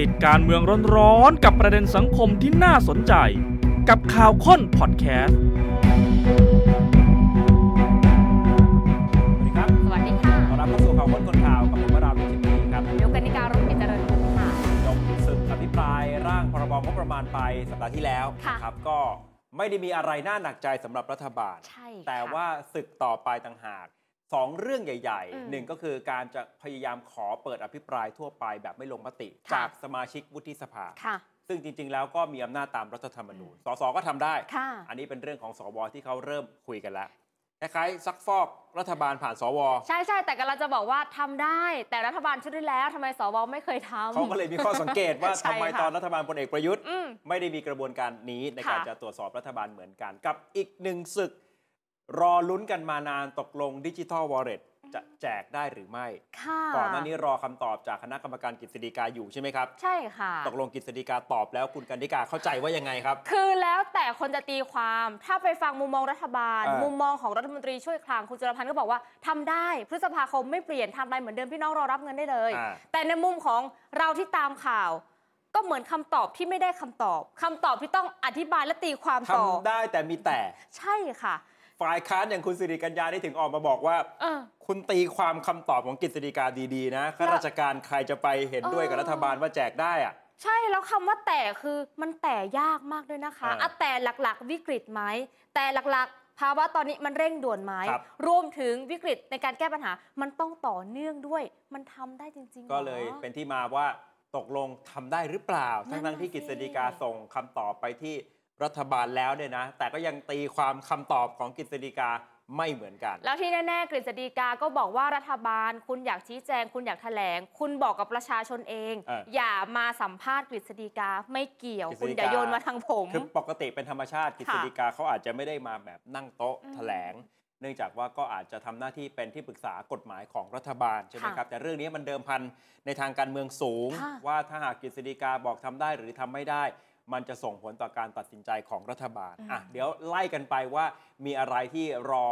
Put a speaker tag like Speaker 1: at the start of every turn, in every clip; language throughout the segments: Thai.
Speaker 1: ติดการเมืองร้อนๆกับประเด็นสังคมที่น่าสนใจ กับข่าวค้นพอดแคสต์
Speaker 2: สวัสดีครับ
Speaker 3: สวัสดีค่ะ
Speaker 2: ต้อนรับเข้าสู่ข่าวค้นคนข่าวกับผมวราวิจิตรีครับ
Speaker 3: ยกกนิการุณกิจเจริญกุลค่ะ
Speaker 2: จบศึกอภิปรายร่างพรบงบประมาณไปสัปดาห์ที่แล้ว
Speaker 3: ค่ะ
Speaker 2: นะครับก็ไม่ได้มีอะไรน่าหนักใจสำหรับรัฐบาล
Speaker 3: ใช่ค่ะ
Speaker 2: แต่ว่าศึกต่อไปต่างหาก สองเรื่องใหญ่
Speaker 3: อืม
Speaker 2: ๆหนึ่งก็คือการจะพยายามขอเปิดอภิปรายทั่วไปแบบไม่ลงมติ
Speaker 3: ค่ะ
Speaker 2: จากสมาชิกวุฒิสภา
Speaker 3: ค่ะ
Speaker 2: ซึ่งจริง ๆ แล้วก็มีอำนาจตามรัฐธรรมนูญ สสก็ทำได้
Speaker 3: ค่ะ
Speaker 2: อันนี้เป็นเรื่องของสวที่เขาเริ่มคุยกันแล้วคล้ายๆซักฟอกรัฐบาลผ่านสว
Speaker 3: ใช่ใช่แต่กำลังจะบอกว่าทำได้ แต่รัฐบาลชุดที่แล้วทำไมสวไม่เคยทำ
Speaker 2: เขาก็เลยมีข้อสังเกตว่า
Speaker 3: ใช่
Speaker 2: ทำไม
Speaker 3: ค่ะ
Speaker 2: ตอนรัฐบาลพลเอกประยุทธ์
Speaker 3: อืม
Speaker 2: ไม่ได้มีกระบวนการนี้ในการ
Speaker 3: ค่ะ
Speaker 2: จะตรวจสอบรัฐบาลเหมือนกัน กับอีกหนึ่งศึก รอลุ้นกันมานานตกลงดิจิทัลวอลเล็ตจะแจกได้หรือไม่
Speaker 3: ค่ะ
Speaker 2: ก่อนหน้านี้รอคำตอบจากคณะกรรมการกฤษฎีกาอยู่ใช่ไหมครับ
Speaker 3: ใช่ค่ะ
Speaker 2: ตกลงกฤษฎีกาตอบแล้วคุณกันนิกาเข้าใจว่ายังไงครับ
Speaker 3: คือแล้วแต่คนจะตีความ ถ้าไปฟังมุมมองรัฐบาล
Speaker 2: เออ
Speaker 3: มุมมองของรัฐมนตรีช่วยคลังคุณจุลพันธ์ก็บอกว่าทำได้ พฤษภาคมไม่เปลี่ยนทำอะไรเหมือนเดิมพี่น้องรอรับเงินได้เลย
Speaker 2: อ่า
Speaker 3: แต่ในมุมของเราที่ตามข่าว ก็เหมือนคำตอบที่ไม่ได้คำตอบคำตอบที่ต้องอธิบายและตีความต่อ
Speaker 2: ทำได้แต่มีแต่
Speaker 3: ใช่ค่ะ
Speaker 2: ฝ่ายค้านอย่างคุณสิริกัญญาได้ถึงออกมาบอกว่า
Speaker 3: เออ
Speaker 2: คุณตีความคำตอบของกฤษฎีกาดีๆนะข้าราชการใครจะไปเห็นด้วยกับ
Speaker 3: เออ
Speaker 2: รัฐบาลว่าแจกได้อะ
Speaker 3: ใช่แล้วคำว่าแต่คือมันแต่ยากมากด้วยนะคะ
Speaker 2: อ่า
Speaker 3: อะแต่หลักๆ วิกฤตไหมแต่หลักๆ ภาวะตอนนี้มันเร่งด่วนไหม
Speaker 2: ครับ
Speaker 3: รวมถึงวิกฤตในการแก้ปัญหา มันต้องต่อเนื่องด้วย มันทำได้จริงๆหรอ
Speaker 2: ก็เลยเป็นที่มาว่าตกลงทำได้หรือเปล่า
Speaker 3: นั่
Speaker 2: ทั้
Speaker 3: น
Speaker 2: ง
Speaker 3: น่ะ
Speaker 2: ๆที่
Speaker 3: สิ
Speaker 2: กฤษฎีกาส่งคำตอบไปที่ รัฐบาลแล้วเนี่ยนะ แต่ก็ยังตีความคำตอบของกฤษฎีกาไม่เหมือนกัน
Speaker 3: แล้วที่แน่ๆกฤษฎีกาก็บอกว่ารัฐบาล คุณอยากชี้แจง คุณอยากแถลง คุณบอกกับประชาชนเอง
Speaker 2: เออ
Speaker 3: อย่ามาสัมภาษณ์กฤษฎีกาไม่เกี่ยว
Speaker 2: กฤษฎีกา
Speaker 3: คุณอย่าโยนมาทางผม
Speaker 2: คือปกติเป็นธรรมชาติกฤษฎีกาเขาอาจจะไม่ได้มาแบบนั่งโต๊ะ
Speaker 3: อืม
Speaker 2: แถลง เนื่องจากว่าก็อาจจะทำหน้าที่เป็นที่ปรึกษากฎหมายของรัฐบาลใช่ไหม
Speaker 3: ค่ะ
Speaker 2: ครับ แต่เรื่องนี้มันเดิมพันในทางการเมืองสูง
Speaker 3: ค่ะ
Speaker 2: ว่าถ้าหากกฤษฎีกาบอกทำได้หรือทำไม่ได้ มันจะส่งผลต่อการตัดสินใจของรัฐบาลอะเดี๋ยวไล่กันไปว่ามีอะไรที่รอ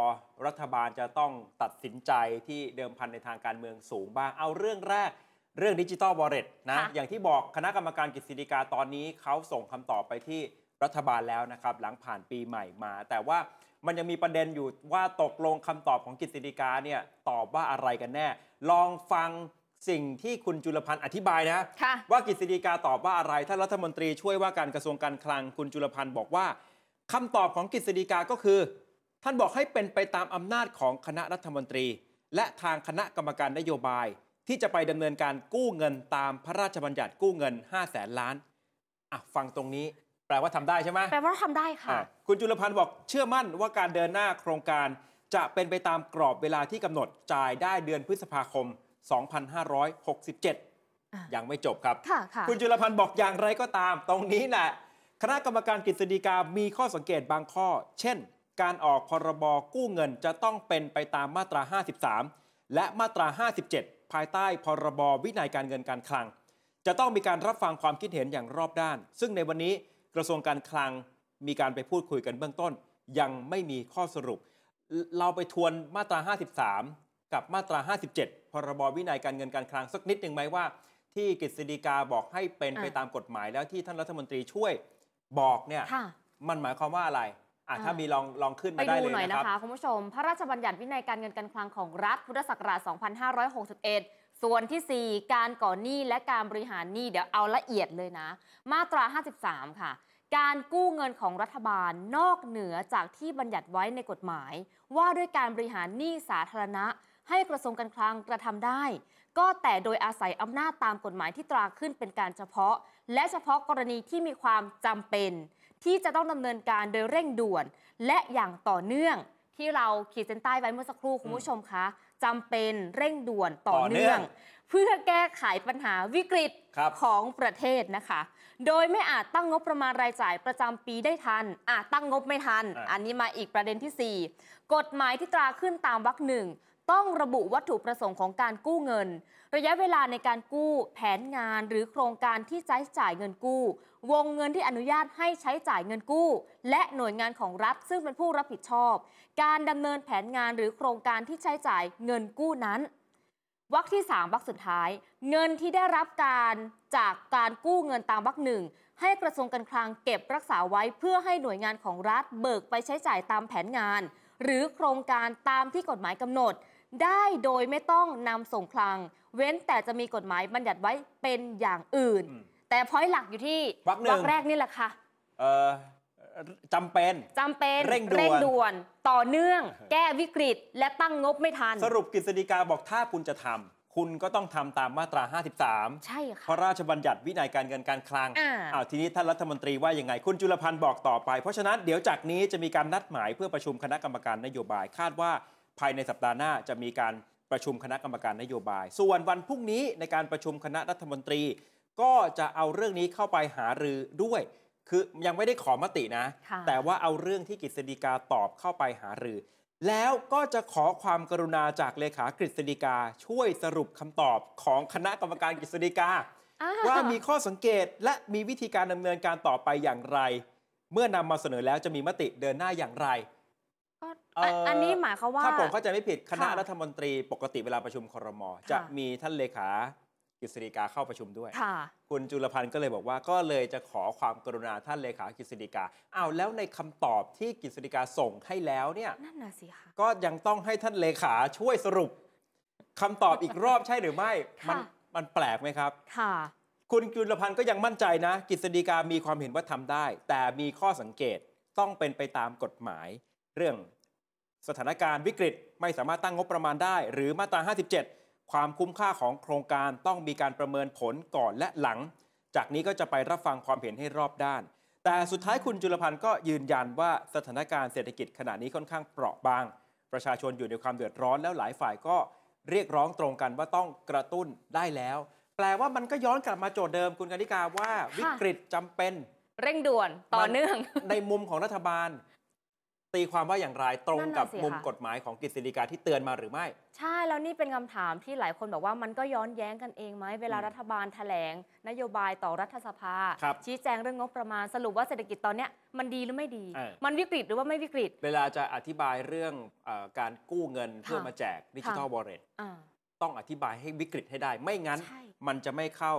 Speaker 2: รัฐบาลจะต้องตัดสินใจที่เดิมพันในทางการเมืองสูงบ้าง เอาเรื่องแรกเรื่องดิจิ t a ลวอลเล็ตนะ
Speaker 3: ค่ะ
Speaker 2: อย่างที่บอกคณะกรรมการกฤษฎีกาตอนนี้เขาส่งคำตอบไปที่รัฐบาลแล้วนะครับ หลังผ่านปีใหม่มา แต่ว่ามันยังมีประเด็นอยู่ว่าตกลงคำตอบของกฤษฎีกาเนี่ยตอบว่าอะไรกันแน่ ลองฟัง สิ่งที่คุณจุลพันธ์อธิบายนะ
Speaker 3: ค่ะ
Speaker 2: ว่ากฤษฎีกาตอบว่าอะไรท่านรัฐมนตรีช่วยว่าการกระทรวงการคลังคุณจุลพันธ์บอกว่าคำตอบของกฤษฎีกาก็คือ ท่านบอกให้เป็นไปตามอำนาจของคณะรัฐมนตรี และทางคณะกรรมการนโยบาย ที่จะไปดำเนินการกู้เงินตามพระราชบัญญัติกู้เงิน 5 0 0แสนล้านอะฟังตรงนี้ แปลว่าทำได้ใช่ไหม
Speaker 3: แปลว่าทำได้ค่ะ
Speaker 2: อะคุณจุลพันธ์บอกเชื่อมั่นว่าการเดินหน้าโครงการจะเป็นไปตามกรอบเวลาที่กำหนดจ่ายได้เดือนพฤษภาคม 2567
Speaker 3: อะ
Speaker 2: ยังไม่จบครับ
Speaker 3: ค่ะค่ะ
Speaker 2: คุณจุลพันธ์บอกอย่างไรก็ตาม ตรงนี้แหละคณะกรรมการกฤษฎีกามีข้อสังเกตบางข้อ เช่น การออกพรบกู้เงินจะต้องเป็นไปตามมาตรา 53 และมาตรา 57 ภายใต้พรบวินัยการเงินการคลัง จะต้องมีการรับฟังความคิดเห็นอย่างรอบด้าน ซึ่งในวันนี้กระทรวงการคลังมีการไปพูดคุยกันเบื้องต้น ยังไม่มีข้อสรุป เราไปทวนมาตรา 53 กับมาตรา 57 พรบวินัยการเงินการคลังสักนิดหนึ่งไหมว่า ที่กฤษฎีกาบอกให้เป็นไป
Speaker 3: อะ
Speaker 2: ตามกฎหมายแล้วที่ท่านรัฐมนตรีช่วยบอกเนี่ย
Speaker 3: ค่ะ
Speaker 2: มันหมายความว่าอะไรอะ
Speaker 3: อ่า
Speaker 2: ถ้ามีลองลองขึ้น
Speaker 3: ไป
Speaker 2: มาได้
Speaker 3: ดู
Speaker 2: เลย
Speaker 3: หน่อย
Speaker 2: นะ
Speaker 3: นะครับคะคุณผู้ชม พระราชบัญญัติวินัยการเงินการคลังของรัฐพุทธศักราช 2561 ส่วนทีสี่4 การก่อหนี้และการบริหารหนี้เดี๋ยวเอาละเอียดเลยนะ มาตรา 53 ค่ะ การกู้เงินของรัฐบาลนอกเหนือจากที่บัญญัติไว้ในกฎหมาย ว่าด้วยการบริหารหนี้สาธารณะ ให้กระทรวงการคลังกระทำได้ ก็แต่โดยอาศัยอำนาจตามกฎหมายที่ตราขึ้นเป็นการเฉพาะ และเฉพาะกรณีที่มีความจำเป็น ที่จะต้องดำเนินการโดยเร่งด่วน และอย่างต่อเนื่องที่เราขีดเส้นใต้ไว้เมื่อสักครู่คุณผู้ชมคะจำเป็นเร่งด่วนต่อเนื่อง เพื่อแก้ไขปัญหาวิกฤต
Speaker 2: ครับ
Speaker 3: ของประเทศนะคะ โดยไม่อาจตั้งงบประมาณรายจ่ายประจำปีได้ทัน อาจตั้งงบไม่ทัน
Speaker 2: อะ
Speaker 3: อันนี้มาอีกประเด็นที่ 4 กฎหมายที่ตราขึ้นตามวรรคหนึ่ง ต้องระบุวัตถุประสงค์ของการกู้เงิน ระยะเวลาในการกู้แผนงานหรือโครงการที่ใช้จ่ายเงินกู้ วงเงินที่อนุญาตให้ใช้จ่ายเงินกู้ และหน่วยงานของรัฐซึ่งเป็นผู้รับผิดชอบ การดำเนินแผนงานหรือโครงการที่ใช้จ่ายเงินกู้นั้นวรรคที่ 3วรรคสุดท้าย เงินที่ได้รับการจากการกู้เงินตามวรรคหนึ่งให้กระทรวงการคลังเก็บรักษาไว้เพื่อให้หน่วยงานของรัฐเบิกไปใช้จ่ายตามแผนงาน หรือโครงการตามที่กฎหมายกำหนด ได้โดยไม่ต้องนำส่งคลัง เว้นแต่จะมีกฎหมายบัญญัติไว้เป็นอย่างอื่น
Speaker 2: อืม
Speaker 3: แต่พอยหลักอยู่ที่
Speaker 2: วรรคหนึ่ง
Speaker 3: แรกนี่แหละค่ะ
Speaker 2: เอ่อจำเป็น
Speaker 3: จำเป็น
Speaker 2: เร่งด่วน
Speaker 3: ด่วน ต่อเนื่อง แก้วิกฤต และตั้งงบไม่ทัน
Speaker 2: สรุปกฤษฎีกาบอกถ้าคุณจะทำคุณก็ต้องทำตามมาตรา 53
Speaker 3: ใช่
Speaker 2: พ
Speaker 3: ค่ะ
Speaker 2: ระราชบัญญัติวินัยการเงินการคลัง
Speaker 3: อ่า
Speaker 2: อ้าวทีนี้ท่านรัฐมนตรีว่ายังไง คุณจุลพันธ์บอกต่อไป เพราะฉะนั้นเดี๋ยวจากนี้จะมีการนัดหมายเพื่อประชุมคณะกรรมการนโยบายคาดว่า ภายในสัปดาห์หน้าจะมีการประชุมคณะกรรมการนโยบาย ส่วนวันพรุ่งนี้ในการประชุมคณะรัฐมนตรี ก็จะเอาเรื่องนี้เข้าไปหารือด้วย คือยังไม่ได้ขอมตินะ
Speaker 3: ค่ะ
Speaker 2: แต่ว่าเอาเรื่องที่กฤษฎีกาตอบเข้าไปหารือ แล้วก็จะขอความกรุณาจากเลขากฤษฎีกาช่วยสรุปคำตอบของคณะกรรมการกฤษฎีกา
Speaker 3: อ่
Speaker 2: ว่ามีข้อสังเกตและมีวิธีการดำเนินการต่อไปอย่างไร เมื่อนำมาเสนอแล้วจะมีมติเดินหน้าอย่างไร
Speaker 3: ก็
Speaker 2: เอ่ออั
Speaker 3: อันนี้หมายความว่า
Speaker 2: ถ้าผมเข้าใจไม่ผิดคณะ
Speaker 3: ค่ะ
Speaker 2: รัฐมนตรีปกติเวลาประชุมครมจะมีท่านเลขากฤษฎีกาเข้าประชุมด้วย
Speaker 3: ค่ะ
Speaker 2: คุณจุลพันธ์ก็เลยบอกว่าก็เลยจะขอความกรุณาท่านเลขากฤษฎีกาอ้าวแล้วในคำตอบที่กฤษฎีกาส่งให้แล้วเนี่ย
Speaker 3: นั่นน่ะสิค่ะ
Speaker 2: ก็ยังต้องให้ท่านเลขาช่วยสรุปคำตอบอีกรอบใช่หรือไม่
Speaker 3: ค่ะ
Speaker 2: มันมันแปลกไหมครับ
Speaker 3: ค่ะ
Speaker 2: คุณจุลพันธ์ก็ยังมั่นใจนะกฤษฎีกามีความเห็นว่าทำได้ แต่มีข้อสังเกตต้องเป็นไปตามกฎหมาย เรื่องสถานการณ์วิกฤตไม่สามารถตั้งงบประมาณได้ หรือมาตรา 57 ความคุ้มค่าของโครงการต้องมีการประเมินผลก่อนและหลัง จากนี้ก็จะไปรับฟังความเห็นให้รอบด้าน แต่สุดท้ายคุณจุลพันธ์ก็ยืนยันว่าสถานการณ์เศรษฐกิจขณะนี้ค่อนข้างเปราะบาง ประชาชนอยู่ในความเดือดร้อนแล้วหลายฝ่ายก็เรียกร้องตรงกันว่าต้องกระตุ้นได้แล้ว แปลว่ามันก็ย้อนกลับมาโจทย์เดิมคุณกนิกาว่าวิกฤตจำเป็น
Speaker 3: เร่งด่วนต่อเนื่อง
Speaker 2: ในมุมของรัฐบาล ตีความว่าอย่างไรตรง
Speaker 3: นั่นน่ะ
Speaker 2: กับ
Speaker 3: สิ
Speaker 2: มุม
Speaker 3: ค่ะ
Speaker 2: กฎหมายของกฤษฎีกาที่เตือนมาหรือไม่
Speaker 3: ใช่แล้วนี่เป็นคำถามที่หลายคนบอกว่ามันก็ย้อนแย้งกันเองไหมเวลา
Speaker 2: อืม
Speaker 3: รัฐบาลแถลง นโยบายต่อรัฐสภา
Speaker 2: ครับ
Speaker 3: ชี้แจงเรื่องงบประมาณสรุปว่าเศรษฐกิจตอนเนี้ยมันดีหรือไม่ดี
Speaker 2: เออ
Speaker 3: มันวิกฤตหรือว่าไม่วิกฤต
Speaker 2: เวลาจะอธิบายเรื่องเออการกู้เงินเพื่อมาแจกดิจิทัล
Speaker 3: ค่ะ
Speaker 2: วอลเล็ต
Speaker 3: อ่า
Speaker 2: ต้องอธิบายให้วิกฤตให้ได้ ไม่งั้น
Speaker 3: ใช่
Speaker 2: มันจะไม่เข้า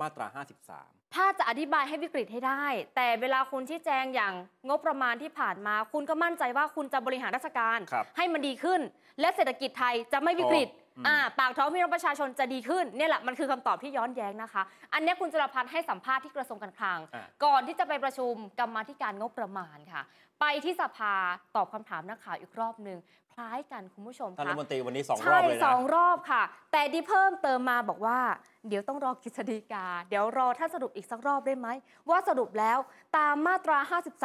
Speaker 2: มาตรา 53
Speaker 3: ถ้าจะอธิบายให้วิกฤตให้ได้ แต่เวลาคุณชี้แจงอย่างงบประมาณที่ผ่านมา คุณก็มั่นใจว่าคุณจะบริหารราชการ
Speaker 2: ครับ
Speaker 3: ให้มันดีขึ้น และเศรษฐกิจไทยจะไม่วิกฤต
Speaker 2: อืม
Speaker 3: อ่าปากท้องพี่น้องประชาชนจะดีขึ้นเนี่ยแหละมันคือคำตอบที่ย้อนแย้งนะคะ อันเนี้ยคุณจุลพันธ์ให้สัมภาษณ์ที่กระทรวงการคลัง
Speaker 2: อะ
Speaker 3: ก่อนที่จะไปประชุมกรรมาธิการงบประมาณค่ะ ไปที่สภาตอบคำถามนักข่าวอีกรอบหนึ่งค ล้ายกันคุณผู้ชม
Speaker 2: ท่านรั
Speaker 3: คะ
Speaker 2: ฐมนตรีวันนี้สองร
Speaker 3: ใช่
Speaker 2: อบเลย
Speaker 3: ส
Speaker 2: นะ
Speaker 3: องรอบค่ะ แต่ที่เพิ่มเติมมาบอกว่า เดี๋ยวต้องรอกฤษฎีกา เดี๋ยวรอท่านสรุปอีกสักรอบได้ไหม ว่าสรุปแล้วตามมาตรา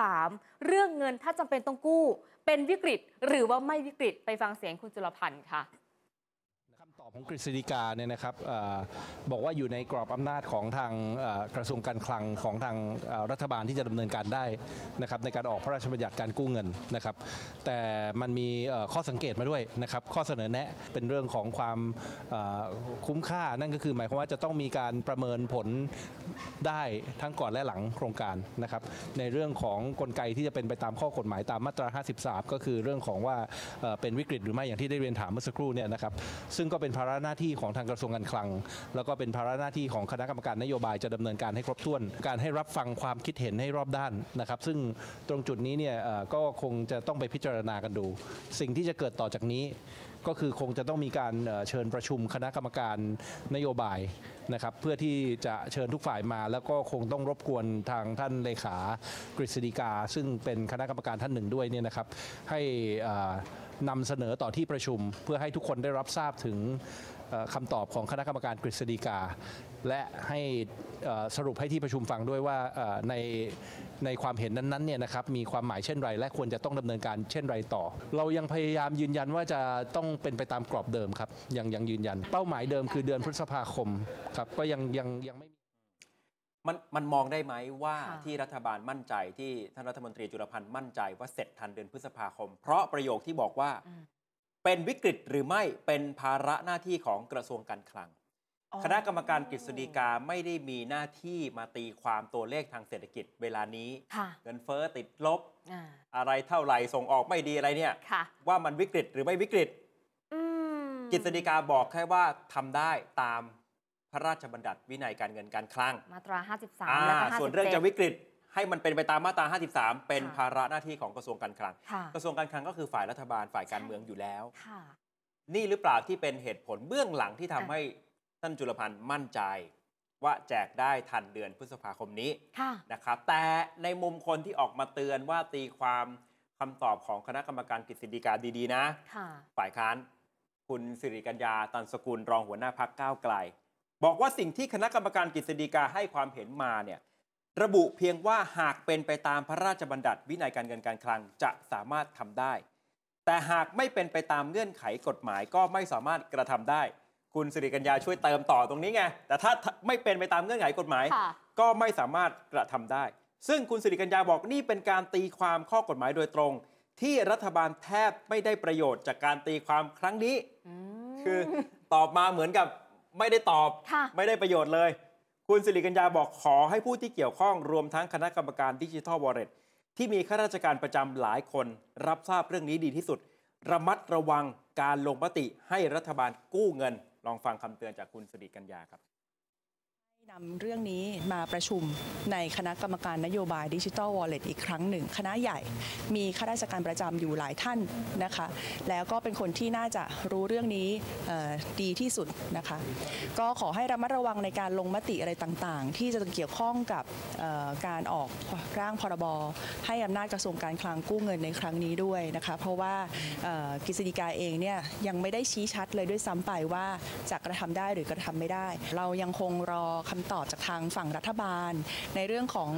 Speaker 3: 53 เรื่องเงินถ้าจำเป็นต้องกู้ เป็นวิกฤต หรือว่าไม่วิกฤตไปฟังเสียงคุณจุลพันธ์ค่ะ
Speaker 4: คำตอบ ของกฤษฎีกาเนี่ยนะครับอบอกว่าอยู่ในกรอบอำนาจของทางกระทรวงการคลังของทางรัฐบาลที่จะดำเนินการได้นะครับในการออกพระราชบัญญัติการกู้เงินนะครับ แต่มันมีข้อสังเกตมาด้วยนะครับข้อเสนอแนะเป็นเรื่องของความคุ้มค่านั่นก็คือหมายความว่าจะต้องมีการประเมินผลได้ทั้งก่อนและหลังโครงการนะครับในเรื่องของกลไกที่จะเป็นไปตามข้อกฎหมายตามมาตรา 53 ก็คือเรื่องของว่าเอ่อเป็นวิกฤตหรือไม่อย่างที่ได้เรียนถามเมื่อสักครู่เนี่ยนะครับซึ่งก็เป็นภาระหน้าที่ของทางกระทรวงการคลัง แล้วก็เป็นภาระหน้าที่ของคณะกรรมการนโยบายจะดำเนินการให้ครบถ้วน การให้รับฟังความคิดเห็นให้รอบด้านนะครับ ซึ่งตรงจุดนี้เนี่ยก็คงจะต้องไปพิจารณากันดู สิ่งที่จะเกิดต่อจากนี้ก็คือคงจะต้องมีการเชิญประชุมคณะกรรมการนโยบายนะครับเพื่อที่จะเชิญทุกฝ่ายมา แล้วก็คงต้องรบกวนทางท่านเลขากฤษฎีกา ซึ่งเป็นคณะกรรมการท่านหนึ่งด้วยเนี่ยนะครับให้อ่อ นำเสนอต่อที่ประชุม เพื่อให้ทุกคนได้รับทราบถึงคำตอบของคณะกรรมการกฤษฎีกา และให้สรุปให้ที่ประชุมฟังด้วยว่าในในความเห็นนั้นๆเนี่ยนะครับมีความหมายเช่นไร และควรจะต้องดำเนินการเช่นไรต่อ เรายังพยายามยืนยันว่าจะต้องเป็นไปตามกรอบเดิมครับยังยังยืนยัน เป้าหมายเดิมคือเดือนพฤษภาคมครับก็ยังยังยังไม่
Speaker 2: มันมันมองได้ไหมว่า
Speaker 3: ค่ะ
Speaker 2: ที่รัฐบาลมั่นใจที่ท่านรัฐมนตรีจุลพันธ์มั่นใจว่าเสร็จทันเดือนพฤษภาคม เพราะประโยคที่บอกว่า
Speaker 3: อืม
Speaker 2: เป็นวิกฤตหรือไม่เป็นภาระหน้าที่ของกระทรวงการคลังคณะกรรมการกฤษฎีกาไม่ได้มีหน้าที่มาตีความตัวเลขทางเศรษฐกิจเวลานี้
Speaker 3: ค่ะ
Speaker 2: เงินเฟ้อติดลบ
Speaker 3: อ่า
Speaker 2: อะไรเท่าไหร่ส่งออกไม่ดีอะไรเนี่ย
Speaker 3: ค่ะ
Speaker 2: ว่ามันวิกฤตหรือไม่วิกฤต
Speaker 3: อืม
Speaker 2: จกฤษฎีกาบอกแค่ว่าทำได้ตาม พระราชบัญญัติวินัยการเงินการคลัง
Speaker 3: มาตรา 53
Speaker 2: อ่า
Speaker 3: และก็57
Speaker 2: ส่วนเรื่องจะวิกฤตให้มันเป็นไปตามมาตรา 53 เป็น
Speaker 3: ค่ะ
Speaker 2: ภาระหน้าที่ของกระทรวงการคลัง
Speaker 3: ค่ะ
Speaker 2: กระทรวงการคลังก็คือฝ่ายรัฐบาลฝ่ายการเมืองอยู่แล้ว
Speaker 3: ค่ะ
Speaker 2: นี่หรือเปล่าที่เป็นเหตุผลเบื้องหลังที่ทำ
Speaker 3: อะ
Speaker 2: ให้ท่านจุลพันธ์มั่นใจ ว่าแจกได้ทันเดือนพฤษภาคมนี้
Speaker 3: ค่ะ
Speaker 2: นะครับ แต่ในมุมคนที่ออกมาเตือนว่าตีความคำตอบของคณะกรรมการกฤษฎีกาดีๆนะ
Speaker 3: ค่ะ
Speaker 2: ฝ่ายค้าน คุณสิริกัญญาตันสกุลรองหัวหน้าพักก้าวไกล บอกว่าสิ่งที่คณะกรรมการกฤษฎีกาให้ความเห็นมาเนี่ยระบุเพียงว่าหากเป็นไปตามพระราชบัญญัติวินัยการเงินการคลังจะสามารถทำได้ แต่หากไม่เป็นไปตามเงื่อนไขกฎหมายก็ไม่สามารถกระทำได้ คุณสิริกัญญาช่วยเติมต่อตรงนี้ไงแต่ถ้าไม่เป็นไปตามเงื่อนไขกฎหมาย
Speaker 3: ค่ะ
Speaker 2: ก็ไม่สามารถกระทำได้ ซึ่งคุณสิริกัญญาบอกนี่เป็นการตีความข้อกฎหมายโดยตรง ที่รัฐบาลแทบไม่ได้ประโยชน์จากการตีความครั้งนี้
Speaker 3: อืม
Speaker 2: คือตอบมาเหมือนกับ ไม่ได้ตอบ
Speaker 3: ค่ะ
Speaker 2: ไม่ได้ประโยชน์เลย คุณสิริกัญญาบอกขอให้ผู้ที่เกี่ยวข้องรวมทั้งคณะกรรมการดิจิทัลวอลเล็ตที่มีข้าราชการประจำหลายคน รับทราบเรื่องนี้ดีที่สุด ระมัดระวังการลงมติให้รัฐบาลกู้เงิน ลองฟังคำเตือนจากคุณสิริกัญญาครับ
Speaker 5: นำเรื่องนี้มาประชุมในคณะกรรมการนโยบายดิจิ t a ลวอลเล็ตอีกครั้งหนึ่ง คณะใหญ่มีข้าราชการประจำอยู่หลายท่านนะคะ แล้วก็เป็นคนที่น่าจะรู้เรื่องนี้ดีที่สุดนะคะ ก็ขอให้ระมัดระวังในการลงมติอะไรต่างๆ ที่จะเกี่ยวข้องกับการออกร่างพรบให้อำนาจกระทรวงการคลังกู้เงินในครั้งนี้ด้วยนะคะ เพราะว่ากฤษฎีกาเองเนี่ยยังไม่ได้ชี้ชัดเลยด้วยซ้ำไปว่าจะกระทำได้หรือกระทำไม่ได้ เรายังคงรอคำตอบจากทางฝั่งรัฐบาล ในเรื่องของ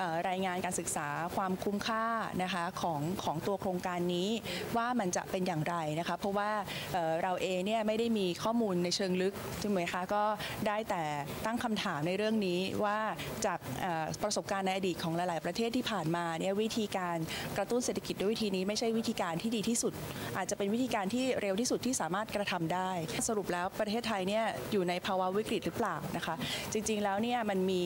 Speaker 5: อรายงานการศึกษาความคุ้มค่านะคะของของตัวโครงการนี้ว่ามันจะเป็นอย่างไรนะคะเพราะว่าเเราเองเนี่ยไม่ได้มีข้อมูลในเชิงลึกใช่ไหมคะก็ได้แต่ตั้งคำถามในเรื่องนี้ว่าจากประสบการณ์ในอดีตของหลาย ๆ ประเทศที่ผ่านมาเนี่ยวิธีการกระตุ้นเศรษฐกิจด้วยวิธีนี้ไม่ใช่วิธีการที่ดีที่สุด อาจจะเป็นวิธีการที่เร็วที่สุดที่สามารถกระทำได้ สรุปแล้วประเทศไทยเนี่ยอยู่ในภาวะวิกฤตหรือเปล่านะคะ จริง ๆ แล้วเนี่ยมันมี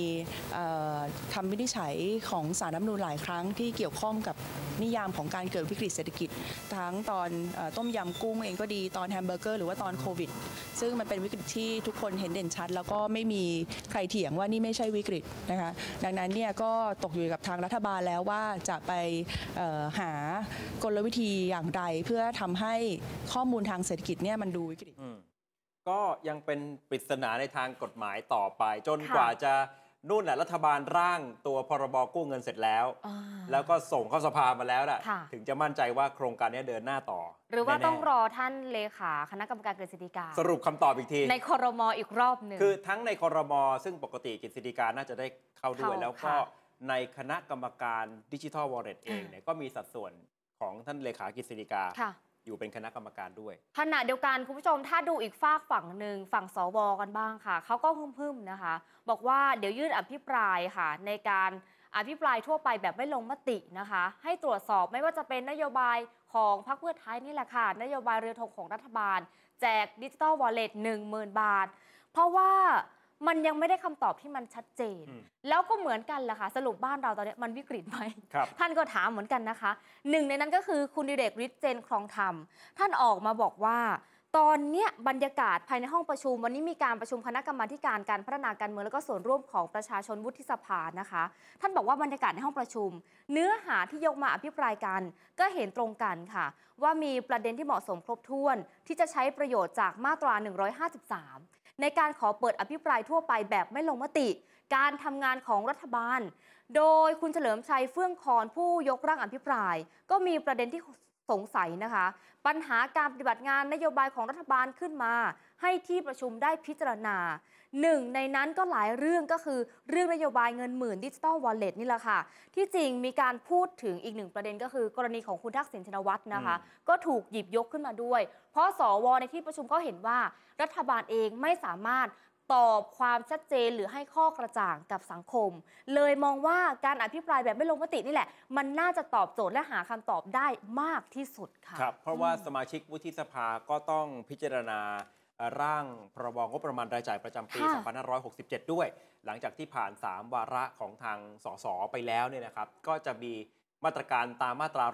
Speaker 5: คำวินิจฉัยของศาลรัฐธรรมนูญหลายครั้งที่เกี่ยวข้องกับนิยามของการเกิดวิกฤตเศรษฐกิจ ทั้งตอนต้มยำกุ้งเองก็ดีตอนแฮมเบอร์เกอร์หรือว่าตอนโควิด ซึ่งมันเป็นวิกฤตที่ทุกคนเห็นเด่นชัด แล้วก็ไม่มีใครเถียงว่านี่ไม่ใช่วิกฤตนะคะดังนั้นเนี่ยก็ตกอยู่กับทางรัฐบาลแล้วว่าจะไปหากลวิธีอย่างไรเพื่อทำให้ข้อมูลทางเศรษฐกิจเนี่ยมันดูวิกฤต
Speaker 2: ก็ยังเป็นปริศนาในทางกฎหมายต่อไป จน
Speaker 3: ค่ะ
Speaker 2: กว่าจะนู่นแหละรัฐบาลร่างตัวพรบกู้เงินเสร็จแล้ว
Speaker 3: อ่า
Speaker 2: แล้วก็ส่งเข้าสภามาแล้วน่ะ
Speaker 3: ค่ะ
Speaker 2: ถึงจะมั่นใจว่าโครงการนี้เดินหน้าต่อ
Speaker 3: หรือว่า
Speaker 2: แน่ๆ
Speaker 3: ต้องรอท่านเลขาคณะกรรมการกฤษฎีกา
Speaker 2: สรุปคำตอบอีกที
Speaker 3: ในคอรมออีกรอบหนึ่ง
Speaker 2: คือทั้งในคอรมอซึ่งปกติกฤษฎีกาน่าจะได้เข้าด้วย
Speaker 3: เข้า
Speaker 2: แล้วก็
Speaker 3: ค่ะ
Speaker 2: ในคณะกรรมการดิจิทัลวอลเล็ตเอง
Speaker 3: อ่า
Speaker 2: เนี่ยก็มีสัดส่วนของท่านเลขากฤษฎีกา
Speaker 3: ค่ะ
Speaker 2: อยู่เป็นคณะกรรมการด้วย
Speaker 3: ขณะเดียวกันคุณผู้ชมถ้าดูอีกฝากฝั่งหนึ่งฝั่งสวกันบ้างค่ะเขาก็พึ่มๆนะคะ บอกว่าเดี๋ยวยื่นอภิปรายค่ะ ในการอภิปรายทั่วไปแบบไม่ลงมตินะคะ ให้ตรวจสอบไม่ว่าจะเป็นนโยบายของพรรคเพื่อไทยนี่แหละค่ะ นโยบายเรือธงของรัฐบาล แจกดิจิ t a ลวอลเล็ตหนึ่งหมื่นบาท เพราะว่า มันยังไม่ได้คำตอบที่มันชัดเจน
Speaker 2: อืม
Speaker 3: แล้วก็เหมือนกันแหละค่ะสรุปบ้านเราตอนนี้มันวิกฤตไหม
Speaker 2: ครับ
Speaker 3: ท่านก็ถามเหมือนกันนะคะหนึ่งในนั้นก็คือคุณดิเรกฤทธิ์เจนครองธรรม ท่านออกมาบอกว่า ตอนเนี้ยบรรยากาศภายในห้องประชุม วันนี้มีการประชุมคณะกรรมาธิการการพัฒนาการเมืองและก็ส่วนร่วมของประชาชนวุฒิสภานะคะ ท่านบอกว่าบรรยากาศในห้องประชุม เนื้อหาที่ยกมาอภิปรายกัน ก็เห็นตรงกันค่ะ ว่ามีประเด็นที่เหมาะสมครบถ้วน ที่จะใช้ประโยชน์จากมาตรา 153 ในการขอเปิดอภิปรายทั่วไปแบบไม่ลงมติ การทำงานของรัฐบาล โดยคุณเฉลิมชัยเฟื่องคอนผู้ยกร่างอภิปราย ก็มีประเด็นที่สงสัยนะคะ ปัญหาการปฏิบัติงานนโยบายของรัฐบาลขึ้นมา ให้ที่ประชุมได้พิจารณา หนึ่งในนั้นก็หลายเรื่องก็คือเรื่องนโยบายเงินหมื่นดิจิตอลวอลเล็ตนี่แหละค่ะ ที่จริงมีการพูดถึงอีกหนึ่งประเด็นก็คือกรณีของคุณทักษิณชินวัตรนะคะ ก็ถูกหยิบยกขึ้นมาด้วย เพราะสวในที่ประชุมก็เห็นว่ารัฐบาลเองไม่สามารถตอบความชัดเจนหรือให้ข้อกระจ่างกับสังคม เลยมองว่าการอภิปรายแบบไม่ลงมตินี่แหละ มันน่าจะตอบโจทย์และหาคำตอบได้มากที่สุดค่ะ
Speaker 2: ครับเพราะว่าสมาชิกวุฒิสภาก็ต้องพิจารณาเอ่อ ร่างพรบงบประมาณรายจ่ายประจำปี
Speaker 3: ค่ะ
Speaker 2: 2567 ด้วย หลังจากที่ผ่าน 3 วาระของทางสสไปแล้วเนี่ยนะครับ ก็จะมีมาตรการตามมาตรา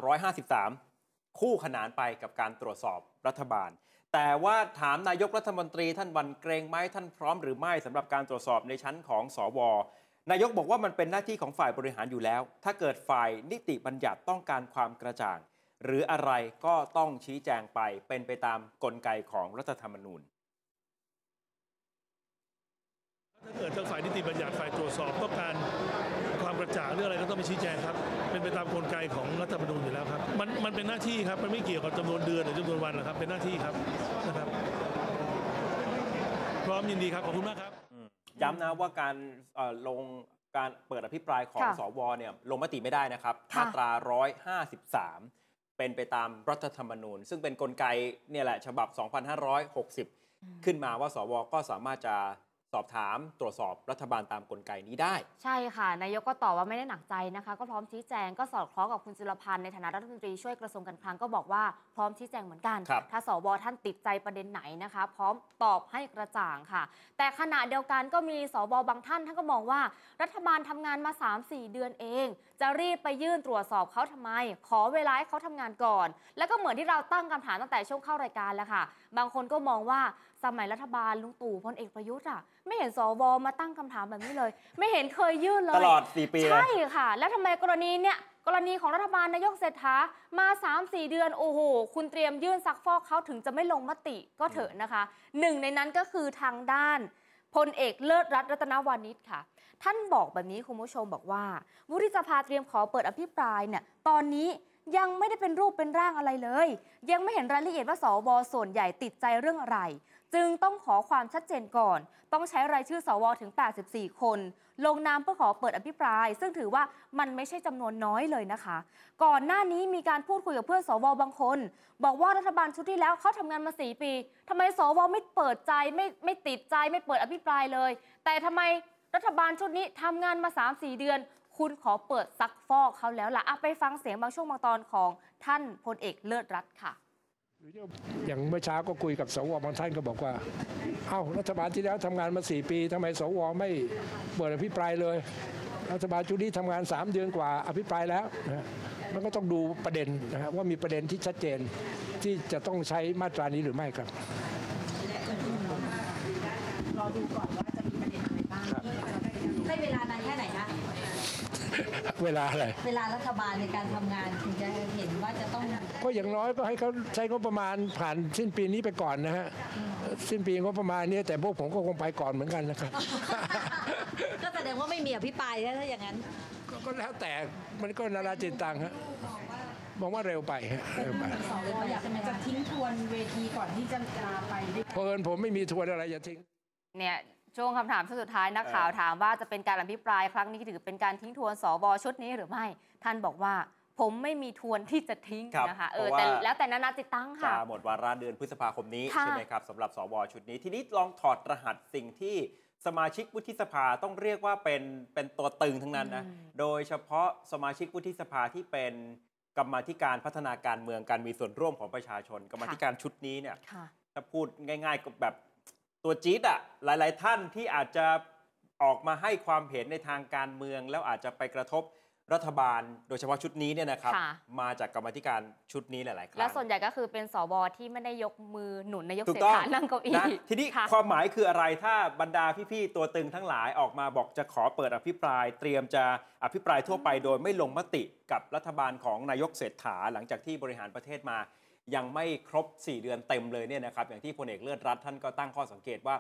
Speaker 2: 153 คู่ขนานไปกับการตรวจสอบรัฐบาล แต่ว่าถามนายกรัฐมนตรีท่านหวันเกรงไหมท่านพร้อมหรือไม่สำหรับการตรวจสอบในชั้นของสว นายกบอกว่ามันเป็นหน้าที่ของฝ่ายบริหารอยู่แล้ว ถ้าเกิดฝ่ายนิติบัญญัติต้องการความกระจ่าง หรืออะไรก็ต้องชี้แจงไปเป็นไปตามกลไกของรัฐธรรมนูญ
Speaker 6: ถ้าเกิดทางฝ่ายนิติบัญญัติฝ่ายตรวจสอบต้องการความกระจ่างเรื่องอะไรก็ต้องไปชี้แจงครับ เป็นไปตามกลไกของรัฐธรรมนูญอยู่แล้วครับ มันมันเป็นหน้าที่ครับ มันไม่เกี่ยวกับจำนวนเดือนหรือจำนวนวันหรอกครับ เป็นหน้าที่ครับนะครับ พร้อมยินดีครับ ขอบคุณมากครับ
Speaker 2: อืมย้ำนะว่าการเอ่อลงการเปิดอภิปรายของ
Speaker 3: ค่ะ
Speaker 2: สวเนี่ยลงมติไม่ได้นะครับ
Speaker 3: ค่ะ
Speaker 2: มาตรา 153 เป็นไปตามรัฐธรรมนูญ ซึ่งเป็นนกลไกเนี่ยแหละฉบับ 2560 ขึ้นมาว่าสวก็สามารถจะ สอบถามตรวจสอบรัฐบาลตามกลไกนี้ได้
Speaker 3: ใช่ค่ะ นายกก็ตอบว่าไม่ได้หนักใจนะคะ ก็พร้อมชี้แจงก็สอดคล้องกับคุณจุลพันธ์ในฐานะรัฐมนตรีช่วยกระทรวงการคลังก็บอกว่าพร้อมชี้แจงเหมือนกัน
Speaker 2: ครับ
Speaker 3: ถ้าสวท่านติดใจประเด็นไหนนะคะ พร้อมตอบให้กระจ่างค่ะ แต่ขณะเดียวกันก็มีสวบางท่านท่านก็มองว่า รัฐบาลทำงานมา 3-4 เดือนเอง จะรีบไปยื่นตรวจสอบเขาทำไม ขอเวลาให้เขาทำงานก่อน แล้วก็เหมือนที่เราตั้งคำถามตั้งแต่ช่วงเข้ารายการแล้วค่ะ บางคนก็มองว่า สมัยรัฐบาลลุงตู่พลเอกประยุทธ์อะไม่เห็นสวมาตั้งคำถามแบบนี้เลย ไม่เห็นเคยยื่นเลย
Speaker 2: ตลอด 4 ปีเลย
Speaker 3: ใช่ค่ะ แล้วทำไมกรณีเนี่ยกรณีของรัฐบาลนายกเศรษฐามา 3-4 เดือนโอ้โห คุณเตรียมยื่นซักฟอกเขาถึงจะไม่ลงมติก็เถอะนะคะหนึ่งในนั้นก็คือทางด้านพลเอกเลิศรัตน์รัตนวานิชค่ะ ท่านบอกแบบนี้คุณผู้ชมบอกว่า วุฒิสภาเตรียมขอเปิดอภิปรายเนี่ยตอนนี้ยังไม่ได้เป็นรูปเป็นร่างอะไรเลย ยังไม่เห็นรายละเอียดว่าสวส่วนใหญ่ติดใจเรื่องอะไร จึงต้องขอความชัดเจนก่อน ต้องใช้รายชื่อสวถึง 84 คน ลงนามเพื่อขอเปิดอภิปราย ซึ่งถือว่ามันไม่ใช่จำนวนน้อยเลยนะคะ ก่อนหน้านี้มีการพูดคุยกับเพื่อนสวบางคน บอกว่ารัฐบาลชุดที่แล้วเขาทำงานมา 4 ปีทำไมสวไม่เปิดใจไม่ไม่ติดใจไม่เปิดอภิปรายเลย แต่ทำไมรัฐบาลชุดนี้ทำงานมา 3-4 เดือน คุณขอเปิดซักฟอกเขาแล้วล่ะอะไปฟังเสียงบางช่วงบางตอนของท่านพลเอกเลิศรัตน์ค่ะ
Speaker 7: อย่างเมื่อเช้าก็คุยกับสวบางท่านก็บอกว่า เอ้ารัฐบาลที่แล้วทำงานมา4ปีทำไมสวไม่เปิดอภิปรายเลย รัฐบาลชุดนี้ทำงาน3เดือนกว่าอภิปรายแล้วนะฮะมันก็ต้องดูประเด็นนะฮะว่ามีประเด็นที่ชัดเจนที่จะต้องใช้มาตรานี้หรือไม่ครับ
Speaker 8: ให้เวลานานแค่ไหนคะ
Speaker 7: เวลาอะไร
Speaker 8: เวลารัฐบาลในการทำงานถึงจะเห็นว่าจะต้อง
Speaker 7: ก็อย่างน้อยก็ให้เขาใช้งบประมาณผ่านสิ้นปีนี้ไปก่อนนะฮะ สิ้นปีงบประมาณเนี้แต่พวกผมก็คงไปก่อนเหมือนกันนะครับ
Speaker 8: ก็แสดงว่าไม่มีอภิปรายแล้วถ้าอย่างนั้น
Speaker 7: ก็ก็แล้วแต่มันก็นานาจิตตังฮะมองว่าเร็วไปฮะเร็วไป
Speaker 8: สวอยากจะทิ้งทวนเวทีก่อนที่จะลาไปด้วย
Speaker 7: เพราะเอิญผมไม่มีทวนอะไรจะทิ้ง
Speaker 3: เนี่ย ช่วงคำถามช่วงสุดท้ายนักข่าวถามว่าจะเป็นการอภิปรายครั้งนี้ถือเป็นการทิ้งทวนสวชุดนี้หรือไม่ ท่านบอกว่าผมไม่มีทวนที่จะทิ้ง
Speaker 2: ครับ
Speaker 3: นะคะเออ
Speaker 2: เพราะว่า
Speaker 3: แต่แล้วแต่นานาจิตตัง
Speaker 2: จะ
Speaker 3: ค่ะ
Speaker 2: หมดวาระเดือนพฤษภาคมนี้
Speaker 3: ค่ะ
Speaker 2: ใช่ไหมครับสำหรับสวชุดนี้ ทีนี้ลองถอดรหัสสิ่งที่สมาชิกวุฒิสภาต้องเรียกว่าเป็นเป็นตัวตึงทั้งนั้นนะโดยเฉพาะสมาชิกวุฒิสภาที่เป็นกรรมาธิการพัฒนาการเมืองการมีส่วนร่วมของประชาชน กรรมาธิการชุดนี้เนี่ย
Speaker 3: ค่ะ
Speaker 2: ถ้าพูดง่าย ๆ ก็แบบ ตัวจี๊ดอะหลาย ๆ ท่านที่อาจจะออกมาให้ความเห็นในทางการเมือง แล้วอาจจะไปกระทบรัฐบาล โดยเฉพาะชุดนี้เนี่ยนะครับ
Speaker 3: ค่ะ
Speaker 2: มาจากกรรมาธิการชุดนี้หลาย ๆ ครั้ง
Speaker 3: และส่วนใหญ่ก็คือเป็นสวที่ไม่ได้ยกมือหนุนนายก
Speaker 2: ถู
Speaker 3: เศ
Speaker 2: ก
Speaker 3: รษ
Speaker 2: ต้อง
Speaker 3: ฐานั่งเก้าอี้
Speaker 2: นะทีนี้
Speaker 3: ค่ะ
Speaker 2: ความหมายคืออะไรถ้าบรรดาพี่ๆตัวตึงทั้งหลายออกมาบอกจะขอเปิดอภิปราย เตรียมจะอภิปรายทั่วไปโดยไม่ลงมติกับรัฐบาลของนายกเศรษฐาหลังจากที่บริหารประเทศมา ยังไม่ครบ 4 เดือนเต็มเลยเนี่ยนะครับอย่างที่พลเอกเลิศรัตน์ท่านก็ตั้งข้อสังเกตว่า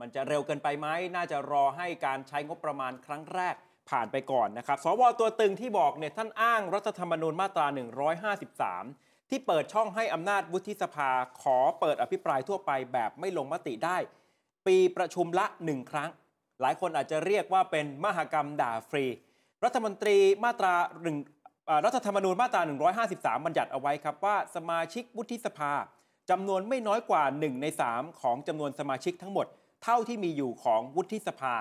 Speaker 2: มันจะเร็วเกินไปไหมน่าจะรอให้การใช้งบประมาณครั้งแรกผ่านไปก่อนนะครับสวตัวตึงที่บอกเนี่ยท่านอ้างรัฐธรรมนูญมาตรา 153 ที่เปิดช่องให้อำนาจวุฒิสภาขอเปิดอภิปรายทั่วไปแบบไม่ลงมติได้ ปีประชุมละหนึ่งครั้ง หลายคนอาจจะเรียกว่าเป็นมหกรรมด่าฟรี รัฐมนตรีมาตราหนึ่ง รัฐธรรมนูญมาตรา 153 บัญญัติเอาไว้ครับว่าสมาชิกวุฒิสภาจำนวนไม่น้อยกว่า 1 ใน 3 ของจำนวนสมาชิกทั้งหมด เท่าที่มีอยู่ของวุฒิสภา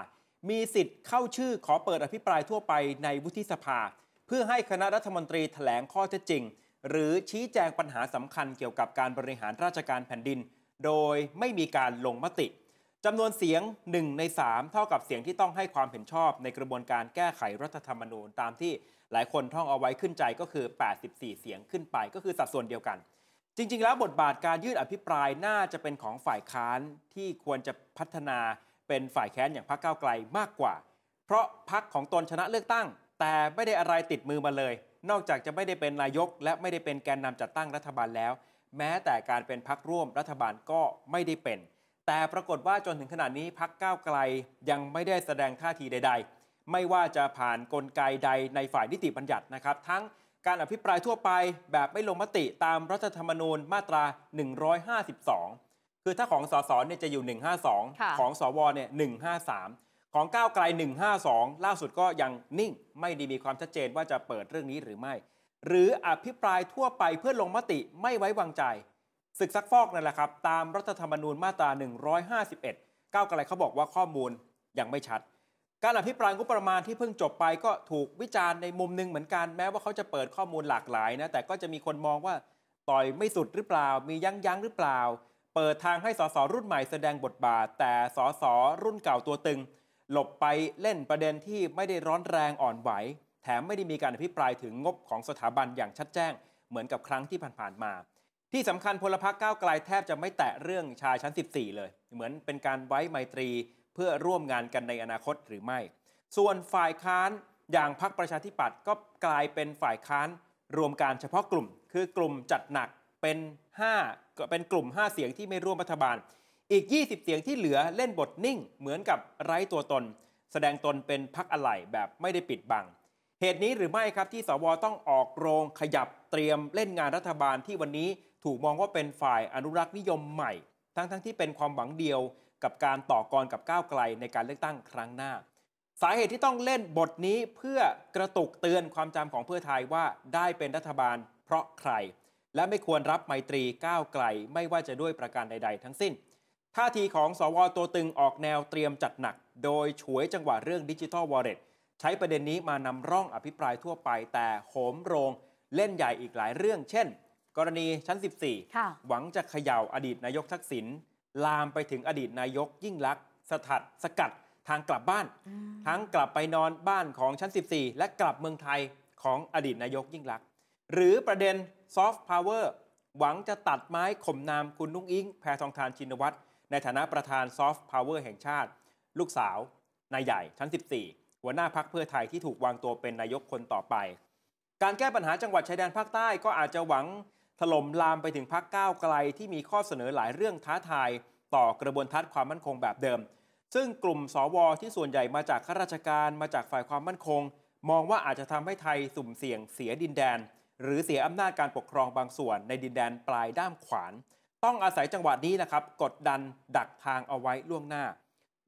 Speaker 2: มีสิทธิ์เข้าชื่อขอเปิดอภิปรายทั่วไปในวุฒิสภา เพื่อให้คณะรัฐมนตรีแถลงข้อเท็จจริง หรือชี้แจงปัญหาสำคัญเกี่ยวกับการบริหารราชการแผ่นดิน โดยไม่มีการลงมติ จำนวนเสียง 1 ใน 3 เท่ากับเสียงที่ต้องให้ความเห็นชอบในกระบวนการแก้ไขรัฐธรรมนูญตามที่หลายคนท่องเอาไว้ขึ้นใจก็คือ 84 เสียงขึ้นไปก็คือสัดส่วนเดียวกัน จริง ๆ แล้วบทบาทการยื่นอภิปรายน่าจะเป็นของฝ่ายค้านที่ควรจะพัฒนาเป็นฝ่ายแค้นอย่างพรรคก้าวไกลมากกว่า เพราะพรรคของตนชนะเลือกตั้ง แต่ไม่ได้อะไรติดมือมาเลย นอกจากจะไม่ได้เป็นนายก และไม่ได้เป็นแกนนำจัดตั้งรัฐบาลแล้ว แม้แต่การเป็นพรรคร่วมรัฐบาลก็ไม่ได้เป็น แต่ปรากฏว่าจนถึงขณะนี้พรรคก้าวไกลยังไม่ได้แสดงท่าทีใด ๆ ไม่ว่าจะผ่านกลไกใดในฝ่ายนิติบัญญัตินะครับ ทั้งการอภิปรายทั่วไปแบบไม่ลงมติตามรัฐธรรมนูญมาตรา 152 คือถ้าของสสเนี่ยจะอยู่
Speaker 3: ค่ะ
Speaker 2: 152 ของสวเนี่ย 153 ของก้าวไกล 152 ล่าสุดก็ยังนิ่ง ไม่ได้มีความชัดเจนว่าจะเปิดเรื่องนี้หรือไม่ หรืออภิปรายทั่วไปเพื่อลงมติไม่ไว้วางใจ ศึกซักฟอกนั่นแหละครับ ตามรัฐธรรมนูญมาตรา 151 ก้าวไกลเขาบอกว่าข้อมูลยังไม่ชัด การอภิปรายงบประมาณที่เพิ่งจบไปก็ถูกวิจารณ์ในมุมหนึ่งเหมือนกันแม้ว่าเขาจะเปิดข้อมูลหลากหลายนะแต่ก็จะมีคนมองว่าต่อยไม่สุดหรือเปล่า มียั้งยั้งหรือเปล่า เปิดทางให้สสรุ่นใหม่แสดงบทบาท แต่สสรุ่นเก่าตัวตึง หลบไปเล่นประเด็นที่ไม่ได้ร้อนแรงอ่อนไหว แถมไม่ได้มีการอภิปรายถึงงบของสถาบันอย่างชัดแจ้ง เหมือนกับครั้งที่ผ่านๆมา ที่สำคัญพลพรรคก้าวไกลแทบจะไม่แตะเรื่องชายชั้น 14 เลย เหมือนเป็นการไว้ไมตรีเพื่อร่วมงานกันในอนาคตหรือไม่ ส่วนฝ่ายค้านอย่างพรรคประชาธิปัตย์ก็กลายเป็นฝ่ายค้านรวมการเฉพาะกลุ่ม คือกลุ่มจัดหนักเป็น5ก็เป็นกลุ่ม 5 เสียงที่ไม่ร่วมรัฐบาล อีก 20 เสียงที่เหลือเล่นบทนิ่ง เหมือนกับไร้ตัวตน แสดงตนเป็นพักอะไหล่แบบไม่ได้ปิดบัง เหตุนี้หรือไม่ครับที่สวต้องออกโรงขยับเตรียมเล่นงานรัฐบาลที่วันนี้ ถูกมองว่าเป็นฝ่ายอนุรักษ์นิยมใหม่ ทั้งๆทที่เป็นความหวังเดียวกับการต่อกรกับก้าวไกลในการเลือกตั้งครั้งหน้า สาเหตุที่ต้องเล่นบทนี้เพื่อกระตุกเตือนความจำของเพื่อไทยว่าได้เป็นรัฐบาล เพราะใคร และไม่ควรรับไมตรีก้าวไกล ไม่ว่าจะด้วยประการใด ๆ ทั้งสิ้น ท่าทีของสวตัวตึงออกแนวเตรียมจัดหนัก โดยฉวยจังหวะเรื่องดิจิทัลวอลเล็ตใช้ประเด็นนี้มานำร่องอภิปรายทั่วไปแต่โหมโรง เล่นใหญ่อีกหลายเรื่อง เช่น กรณีชั้น 14
Speaker 3: ค่ะ
Speaker 2: หวังจะเขย่าอดีตนายกทักษิณลามไปถึงอดีตนายกยิ่งลักษณ์สถัดสกัดทางกลับบ้าน ทั้งกลับไปนอนบ้านของชั้น 14 และกลับเมืองไทยของอดีตนายกยิ่งลักษณ์หรือประเด็นซอฟต์พาวเวอร์หวังจะตัดไม้ข่มนามคุณอุ๊งอิ๊ง แพทองธารชินวัตรในฐานะประธานซอฟต์พาวเวอร์แห่งชาติ ลูกสาวนายใหญ่ชั้น 14 หัวหน้าพักเพื่อไทยที่ถูกวางตัวเป็นนายกคนต่อไป การแก้ปัญหาจังหวัดชายแดนภาคใต้ก็อาจจะหวัง ถล่มลามไปถึงพักก้าวไกลที่มีข้อเสนอหลายเรื่องท้าทายต่อกระบวนทัศน์ความมั่นคงแบบเดิม ซึ่งกลุ่มสวที่ส่วนใหญ่มาจากข้าราชการมาจากฝ่ายความมั่นคง มองว่าอาจจะทำให้ไทยสุ่มเสี่ยงเสียดินแดน หรือเสียอำนาจการปกครองบางส่วนในดินแดนปลายด้ามขวาน ต้องอาศัยจังหวะนี้นะครับกดดันดักทางเอาไว้ล่วงหน้า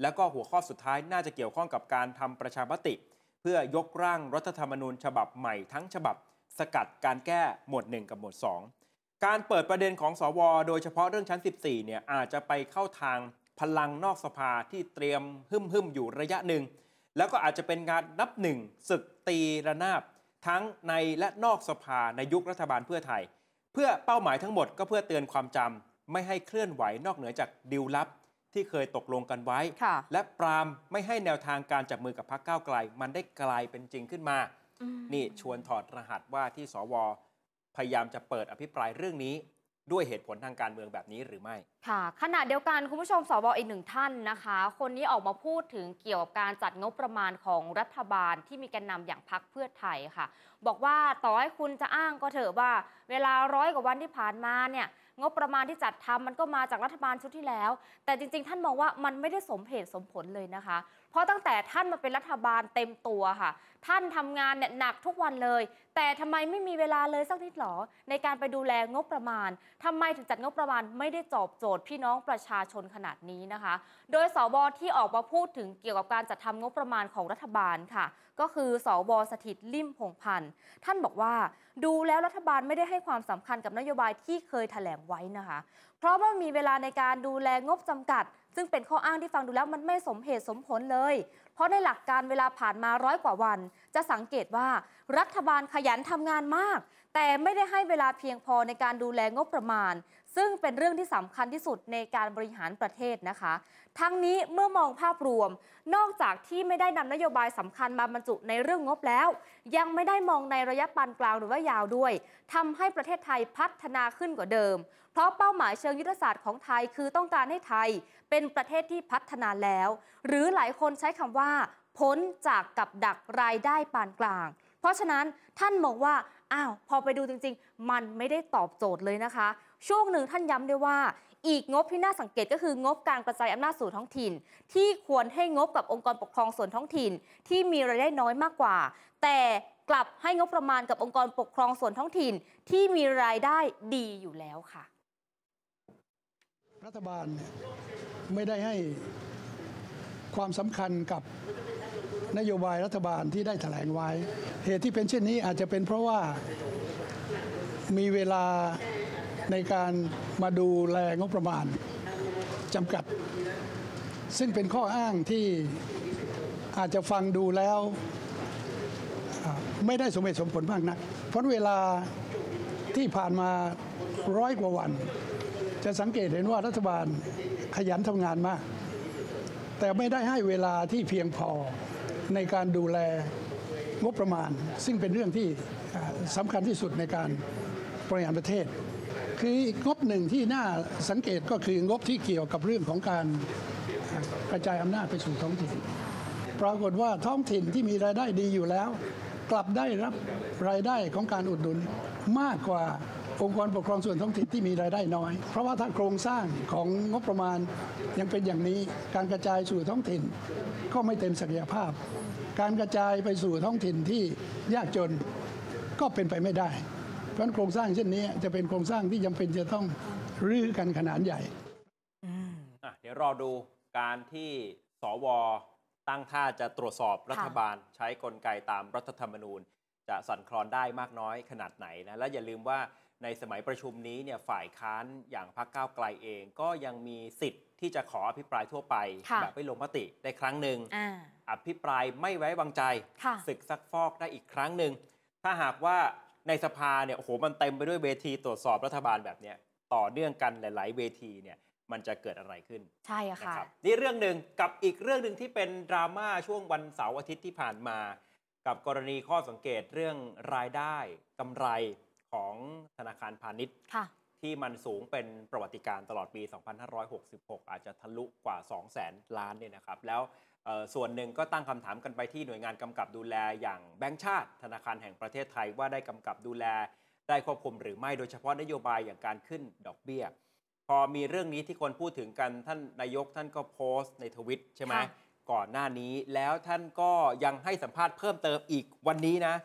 Speaker 2: แล้วก็หัวข้อสุดท้ายน่าจะเกี่ยวข้องกับการทำประชามติ เพื่อยกร่างรัฐธรรมนูญฉบับใหม่ทั้งฉบับ สกัดการแก้หมวด 1 กับหมวด 2 การเปิดประเด็นของสว โดยเฉพาะเรื่องชั้น 14 เนี่ยอาจจะไปเข้าทางพลังนอกสภาที่เตรียมหึมหึมๆอยู่ระยะหนึ่ง แล้วก็อาจจะเป็นการนับหนึ่งศึกตีระนาบ ทั้งในและนอกสภาในยุครัฐบาลเพื่อไทย เพื่อเป้าหมายทั้งหมดก็เพื่อเตือนความจำไม่ให้เคลื่อนไหวนอกเหนือจากดิวลับที่เคยตกลงกันไว้
Speaker 3: ค่ะ
Speaker 2: และปรามไม่ให้แนวทางการจับมือกับพรรคก้าวไกล มันได้กลายเป็นจริงขึ้นมา นี่ชวนถอดรหัสว่าที่สว พยายามจะเปิดอภิปรายเรื่องนี้ด้วยเหตุผลทางการเมืองแบบนี้หรือไม่
Speaker 3: ค่ะขณะเดียวกันคุณผู้ชมสวอีกหนึ่งท่านนะคะ คนนี้ออกมาพูดถึงเกี่ยวกับการจัดงบประมาณของรัฐบาลที่มีแกนนำอย่างพักเพื่อไทยค่ะ บอกว่าต่อให้คุณจะอ้างก็เถอะว่า เวลาร้อยกว่าวันที่ผ่านมาเนี่ยงบประมาณที่จัดทำมันก็มาจากรัฐบาลชุดที่แล้ว แต่จริง ๆ ท่านมองว่ามันไม่ได้สมเหตุสมผลเลยนะคะ เพราะตั้งแต่ท่านมาเป็นรัฐบาลเต็มตัวค่ะ ท่านทำงานเนี่ยหนักทุกวันเลย แต่ทำไมไม่มีเวลาเลยสักนิดหรอ ในการไปดูแลงบประมาณทำไมถึงจัดงบประมาณไม่ได้ตอบโจทย์พี่น้องประชาชนขนาดนี้นะคะ โดยสวที่ออกมาพูดถึงเกี่ยวกับการจัดทำงบประมาณของรัฐบาลค่ะ ก็คือสวสถิตลิ่มพงพันธ์ท่านบอกว่าดูแล้วรัฐบาลไม่ได้ให้ความสำคัญกับนโยบายที่เคยแถลงไว้นะคะ เพราะว่ามีเวลาในการดูแลงบจำกัด ซึ่งเป็นข้ออ้างที่ฟังดูแล้วมันไม่สมเหตุสมผลเลย เพราะในหลักการเวลาผ่านมาร้อยกว่าวัน จะสังเกตว่ารัฐบาลขยันทำงานมาก แต่ไม่ได้ให้เวลาเพียงพอในการดูแลงบประมาณ ซึ่งเป็นเรื่องที่สำคัญที่สุดในการบริหารประเทศนะคะ ทั้งนี้เมื่อมองภาพรวม นอกจากที่ไม่ได้นำนโยบายสำคัญมาบรรจุในเรื่องงบแล้ว ยังไม่ได้มองในระยะปานกลางหรือว่ายาวด้วยทำให้ประเทศไทยพัฒนาขึ้นกว่าเดิม เพราะเป้าหมายเชิงยุทธศาสตร์ของไทยคือต้องการให้ไทย เป็นประเทศที่พัฒนาแล้ว หรือหลายคนใช้คำว่า พ้นจากกับดักรายได้ปานกลาง เพราะฉะนั้นท่านมองว่าอ้าวพอไปดูจริง ๆ มันไม่ได้ตอบโจทย์เลยนะคะ ช่วงหนึ่งท่านย้ำด้วยว่า อีกงบที่น่าสังเกตก็คืองบการกระจายอำนาจสู่ท้องถิ่น ที่ควรให้งบกับองค์กรปกครองส่วนท้องถิ่น ที่มีรายได้น้อยมากกว่า แต่กลับให้งบประมาณกับองค์กรปกครองส่วนท้องถิ่น ที่มีรายได้ดีอยู่แล้วค่ะ
Speaker 9: รัฐบาลไม่ได้ให้ความสำคัญกับนโยบายรัฐบาลที่ได้แถลงไว้ เหตุที่เป็นเช่นนี้อาจจะเป็นเพราะว่ามีเวลาในการมาดูแลงบประมาณจำกัด ซึ่งเป็นข้ออ้างที่อาจจะฟังดูแล้วไม่ได้สมเหตุสมผลมากนัก เพราะเวลาที่ผ่านมาร้อยกว่าวัน จะสังเกตเห็นว่ารัฐบาลขยันทำงานมาก แต่ไม่ได้ให้เวลาที่เพียงพอในการดูแลงบประมาณ ซึ่งเป็นเรื่องที่อ่าสำคัญที่สุดในการบริหารประเทศ คืองบหนึ่งที่น่าสังเกตก็คืองบที่เกี่ยวกับเรื่องของการกระจายอำนาจไปสู่ท้องถิ่น ปรากฏว่าท้องถิ่นที่มีรายได้ดีอยู่แล้ว กลับได้รับรายได้ของการอุดหนุนมากกว่า องค์กรปกครองส่วนท้องถิ่นที่มีรายได้น้อย เพราะว่าถ้าโครงสร้างของงบประมาณยังเป็นอย่างนี้การกระจายสู่ท้องถิ่น ก็ไม่เต็มศักยภาพ การกระจายไปสู่ท้องถิ่นที่ยากจนก็เป็นไปไม่ได้ เพราะฉะนั้นโครงสร้างเช่นนี้จะเป็นโครงสร้างที่จำเป็นจะต้องรื้อกันขนาดใหญ่
Speaker 2: อะเดี๋ยวรอดูการที่สวตั้งท่าจะตรวจสอบรัฐบาล ใช้กลไกตามรัฐธรรมนูญ จะสั่นคลอนได้มากน้อยขนาดไหนนะและอย่าลืมว่า ในสมัยประชุมนี้เนี่ยฝ่ายค้านอย่างพรรคก้าวไกลเอง ก็ยังมีสิทธิ์ที่จะขออภิปรายทั่วไป
Speaker 3: ค่ะ
Speaker 2: แบบไม่ลงมติได้ครั้งหนึ่ง
Speaker 3: อ่า
Speaker 2: อภิปรายไม่ไว้วางใจ
Speaker 3: ค่ะ
Speaker 2: ศึกซักฟอกได้อีกครั้งหนึ่งถ้าหากว่าในสภาเนี่ยโอ้โหมันเต็มไปด้วยเวทีตรวจสอบรัฐบาลแบบเนี้ยต่อเนื่องกันหลาย ๆ เวทีเนี่ยมันจะเกิดอะไรขึ้น
Speaker 3: ใช่
Speaker 2: นะ
Speaker 3: ค่ะ
Speaker 2: ครับนี่เรื่องหนึ่งกับอีกเรื่องหนึ่งที่เป็นดราม่าช่วงวันเสาร์อาทิตย์ที่ผ่านมา กับกรณีข้อสังเกตเรื่องรายได้กำไร ของธนาคารพาณิชย์
Speaker 3: ค่ะ
Speaker 2: ที่มันสูงเป็นประวัติการณ์ตลอดปี 2566 อาจจะทะลุกว่า 2 0 0แสนล้านเนี่ยนะครับ แล้วเอ่อส่วนหนึ่งก็ตั้งคำถามกันไปที่หน่วยงานกำกับดูแลอย่างแบงก์ชาติ ธนาคารแห่งประเทศไทยว่าได้กำกับดูแลได้ควบคุมหรือไม่โดยเฉพาะนโยบายอย่างการขึ้นดอกเบี้ย พอมีเรื่องนี้ที่คนพูดถึงกันท่านนายกท่านก็โพสต์ในทวิตใช่ไหม
Speaker 3: ค่ะ
Speaker 2: ก่อนหน้านี้แล้วท่านก็ยังให้สัมภาษณ์เพิ่มเติมอีกวันนี้นะ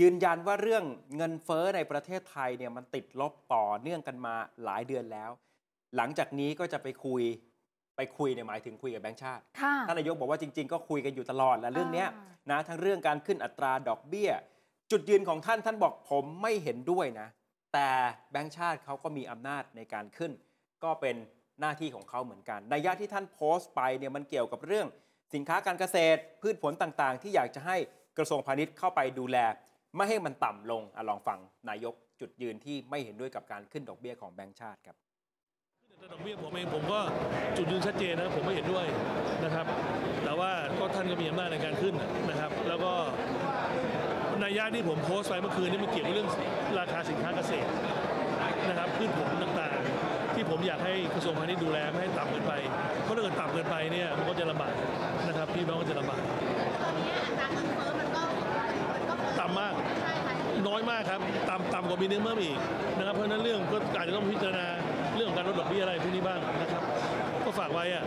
Speaker 2: ยืนยันว่าเรื่องเงินเฟ้อในประเทศไทยเนี่ยมันติดลบต่อเนื่องกันมาหลายเดือนแล้ว หลังจากนี้ก็จะไปคุยไปคุยเนี่ยหมายถึงคุยกับแบงก์ชาติ
Speaker 3: ค่ะ
Speaker 2: ท่านนายกบอกว่าจริง ๆ ก็คุยกันอยู่ตลอดและเรื่องเนี้ย
Speaker 3: อ่า
Speaker 2: นะทั้งเรื่องการขึ้นอัตราดอกเบี้ย จุดยืนของท่านท่านบอกผมไม่เห็นด้วยนะ แต่แบงก์ชาติเขาก็มีอำนาจในการขึ้น ก็เป็นหน้าที่ของเขาเหมือนกันในยะที่ท่านโพสต์ไปเนี่ยมันเกี่ยวกับเรื่อง สินค้าการเกษตร พืชผลต่างๆ ที่อยากจะให้กระทรวงพาณิชย์เข้าไปดูแล ไม่ให้มันต่ำลงอลองฟังนายกจุดยืนที่ไม่เห็นด้วยกับการขึ้นดอกเบี้ยของแบงก์ชาติครับ
Speaker 6: ดอกเบี้ยผมเองผมก็จุดยืนชัดเจนนะผมไม่เห็นด้วยนะครับ แต่ว่าก็ท่านก็มีอำนาจในการขึ้นนะครับ แล้วก็ในยะที่ผมโพสต์ไปเมื่อคืนนี้มันเกี่ยวกับเรื่องราคาสินค้าเกษตรนะครับพืชผลต่างๆ ที่ผมอยากให้กระทรวงพาณิชย์ดูแลไม่ให้ต่ำเกินไปเพราะถ้าเกิดต่ำเกินไปเนี่ยมันก็จะลำบากนะครับพี่น้องก็จะลำบากต่ำมาก น้อยมากครับต่ำต่ำกว่ามีเนื้อเมื่ออีกนะครับ เพราะนั้นเรื่องก็อาจจะต้องพิจารณาเรื่องของการลดดอกเบี้ยอะไรพวกนี้บ้างนะครับ ก็ฝากไว้อะ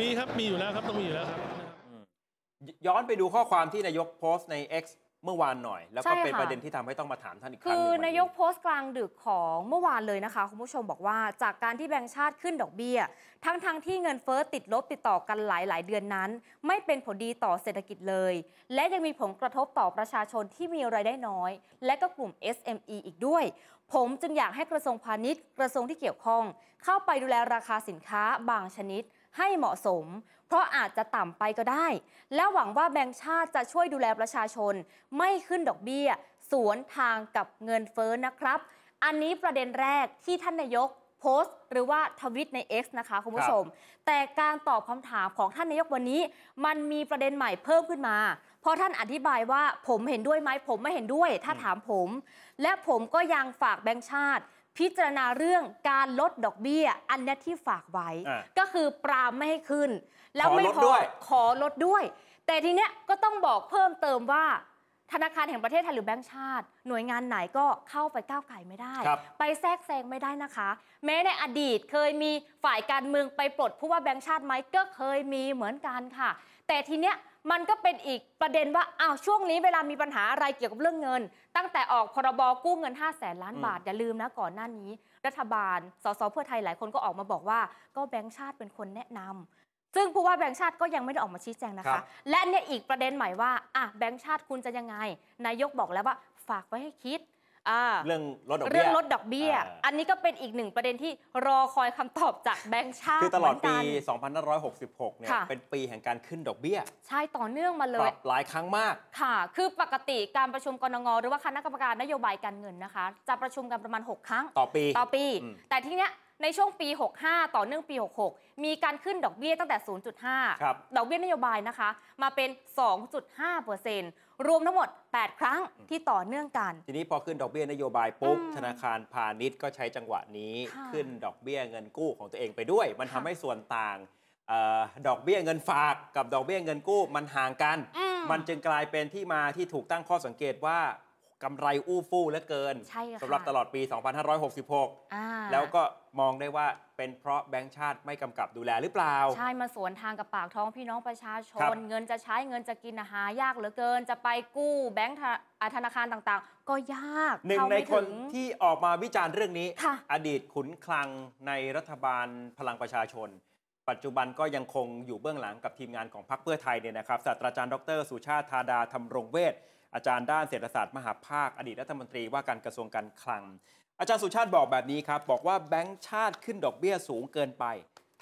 Speaker 6: มีครับมีอยู่แล้วครับต้องมีอยู่แล้วครับ
Speaker 2: ย้อนไปดูข้อความที่นายกโพสต์ใน X เมื่อวานหน่อย แล้วก็
Speaker 3: ใช่
Speaker 2: เป็น
Speaker 3: ค่ะ
Speaker 2: ประเด็นที่ทำให้ต้องมาถามท่านอีกครั้
Speaker 3: คื
Speaker 2: งห
Speaker 3: อ
Speaker 2: นึ่งวัน
Speaker 3: นายกโพสต์กลางดึกของเมื่อวานเลยนะคะ คุณผู้ชมบอกว่าจากการที่แบงก์ชาติขึ้นดอกเบี้ย ทั้งๆทที่เงินเฟ้อติดลบติดต่อกันหลาย ๆ เดือนนั้น ไม่เป็นผลดีต่อเศรษฐกิจเลย และยังมีผลกระทบต่อประชาชนที่มีรายได้น้อย และก็กลุ่ม SME อีกด้วย ผมจึงอยากให้กระทรวงพาณิชย์ กระทรวงที่เกี่ยวข้อง เข้าไปดูแลราคาสินค้าบางชนิด ให้เหมาะสม เพราะอาจจะต่ำไปก็ได้ และหวังว่าแบงก์ชาติจะช่วยดูแลประชาชน ไม่ขึ้นดอกเบี้ย สวนทางกับเงินเฟ้อนะครับ อันนี้ประเด็นแรกที่ท่านนายกโพสต์หรือว่าทวิตใน X นะคะคุณผู้ชม แต่การตอบคำถามของท่านนายกวันนี้ มันมีประเด็นใหม่เพิ่มขึ้นมา เพราะท่านอธิบายว่าผมเห็นด้วยไหมผมไม่เห็นด้วย ถ้าถามผม และผมก็ยังฝากแบงก์ชาติ พิจารณาเรื่องการลดดอกเบี้ย อันเนี้ยที่ฝากไว้
Speaker 2: อะ
Speaker 3: ก็คือปรามไม่ให้ขึ้น แล้ว
Speaker 2: ขอ
Speaker 3: ไม่
Speaker 2: ลด
Speaker 3: พอ
Speaker 2: ด้วย
Speaker 3: ขอลดด้วย แต่ทีเนี้ยก็ต้องบอกเพิ่มเติมว่าธนาคารแห่งประเทศไทยหรือแบงก์ชาติ หน่วยงานไหนก็เข้าไปก้าวไก่ไม่ได้
Speaker 2: ครับ
Speaker 3: ไปแทรกแซงไม่ได้นะคะ แม้ในอดีตเคยมีฝ่ายการเมืองไปปลดผู้ว่าแบงก์ชาติไหมก็เคยมีเหมือนกันค่ะ แต่ทีเนี้ยมันก็เป็นอีกประเด็นว่าอ้าวช่วงนี้เวลามีปัญหาอะไรเกี่ยวกับเรื่องเงิน ตั้งแต่ออกพรบกู้เงิน 5 0 0แสนล้านบาท อย่าลืมนะก่อนหน้านี้ รัฐบาลสสเพื่อไทยหลายคนก็ออกมาบอกว่า ก็แบงก์ชาติเป็นคนแนะนำ ซึ่งผู้ว่าแบงก์ชาติก็ยังไม่ได้ออกมาชี้แจงนะ
Speaker 2: ครั
Speaker 3: คะ
Speaker 2: บ
Speaker 3: และเนี่ยอีกประเด็นใหม่ว่าอะแบงก์ชาติคุณจะยังไง นายกบอกแล้วว่าฝากไว้ให้คิดอ่า
Speaker 2: เรื่องลดดอกเบี้ย
Speaker 3: เรื่องลดดอกเบี้ย
Speaker 2: อ่า
Speaker 3: อันนี้ก็เป็นอีกหนึ่งประเด็นที่รอคอยคำตอบจากแบงก์ชาติ
Speaker 2: คือตลอด
Speaker 3: เหมืน
Speaker 2: ปี
Speaker 3: กัน
Speaker 2: 2566 เนี่ย
Speaker 3: ค่ะ
Speaker 2: เป็นปีแห่งการขึ้นดอกเบี้ย
Speaker 3: ใช่ต่อเนื่องมาเล
Speaker 2: ป
Speaker 3: ย
Speaker 2: รับหลายครั้งมาก
Speaker 3: ค่ะ คือปกติการประชุมกรงหรือว่าคณะกรรมการนโยบายการเงินนะคะ จะประชุมกันประมาณ 6 ครั้ง
Speaker 2: ต่อปี
Speaker 3: ต่อปี
Speaker 2: อืม
Speaker 3: แต่ทีเนี้ย ในช่วงปี 65 ต่อเนื่องปี 66 มีการขึ้นดอกเบี้ยตั้งแต่ 0.5
Speaker 2: ครับ
Speaker 3: ดอกเบี้ยนโยบายนะคะ มาเป็น 2.5%รวมทั้งหมด 8 ครั้งที่ต่อเนื่องกัน
Speaker 2: ทีนี้พอขึ้นดอกเบี้ยนโยบายปุ๊บ
Speaker 3: อืม
Speaker 2: ธนาคารพาณิชย์ก็ใช้จังหวะนี้
Speaker 3: ค่ะ
Speaker 2: ขึ้นดอกเบี้ยเงินกู้ของตัวเองไปด้วย มันทำ
Speaker 3: ค่ะ
Speaker 2: ให้ส่วนต่างเออดอกเบี้ยเงินฝากกับดอกเบี้ยเงินกู้มันห่างกัน
Speaker 3: อืม
Speaker 2: มันจึงกลายเป็นที่มาที่ถูกตั้งข้อสังเกตว่า กำไรอู้ฟู่เหลือเกิน
Speaker 3: ใช่ค่ะ
Speaker 2: สำหรับตลอดปี 2566
Speaker 3: อ่า
Speaker 2: แล้วก็มองได้ว่าเป็นเพราะแบงก์ชาติไม่กำกับดูแลหรือเปล่า
Speaker 3: ใช่มาสวนทางกับปากท้องพี่น้องประชาช
Speaker 2: ครั
Speaker 3: น
Speaker 2: บ
Speaker 3: เงินจะใช้เงินจะกินอาหายากเหลือเกิน จะไปกู้แบงก์ธนาอ่าธนาคารต่างๆ ก็ยาก
Speaker 2: หนึ่ง
Speaker 3: เข้า
Speaker 2: ใน
Speaker 3: ไม่
Speaker 2: คน
Speaker 3: ถึง
Speaker 2: ที่ออกมาวิจารณ์เรื่องนี้
Speaker 3: ค่ะ
Speaker 2: อดีตขุนคลังในรัฐบาลพลังประชาชน ปัจจุบันก็ยังคงอยู่เบื้องหลังกับทีมงานของพรรคเพื่อไทยเนี่ยนะครับศาสตราจารย์ดรสุชาติธาดาธรรมรงเวช อาจารย์ด้านเศรษฐศาสตร์มหาภาค อดีตรัฐมนตรีว่าการกระทรวงการคลัง อาจารย์สุชาติบอกแบบนี้ครับ บอกว่าแบงก์ชาติขึ้นดอกเบี้ยสูงเกินไป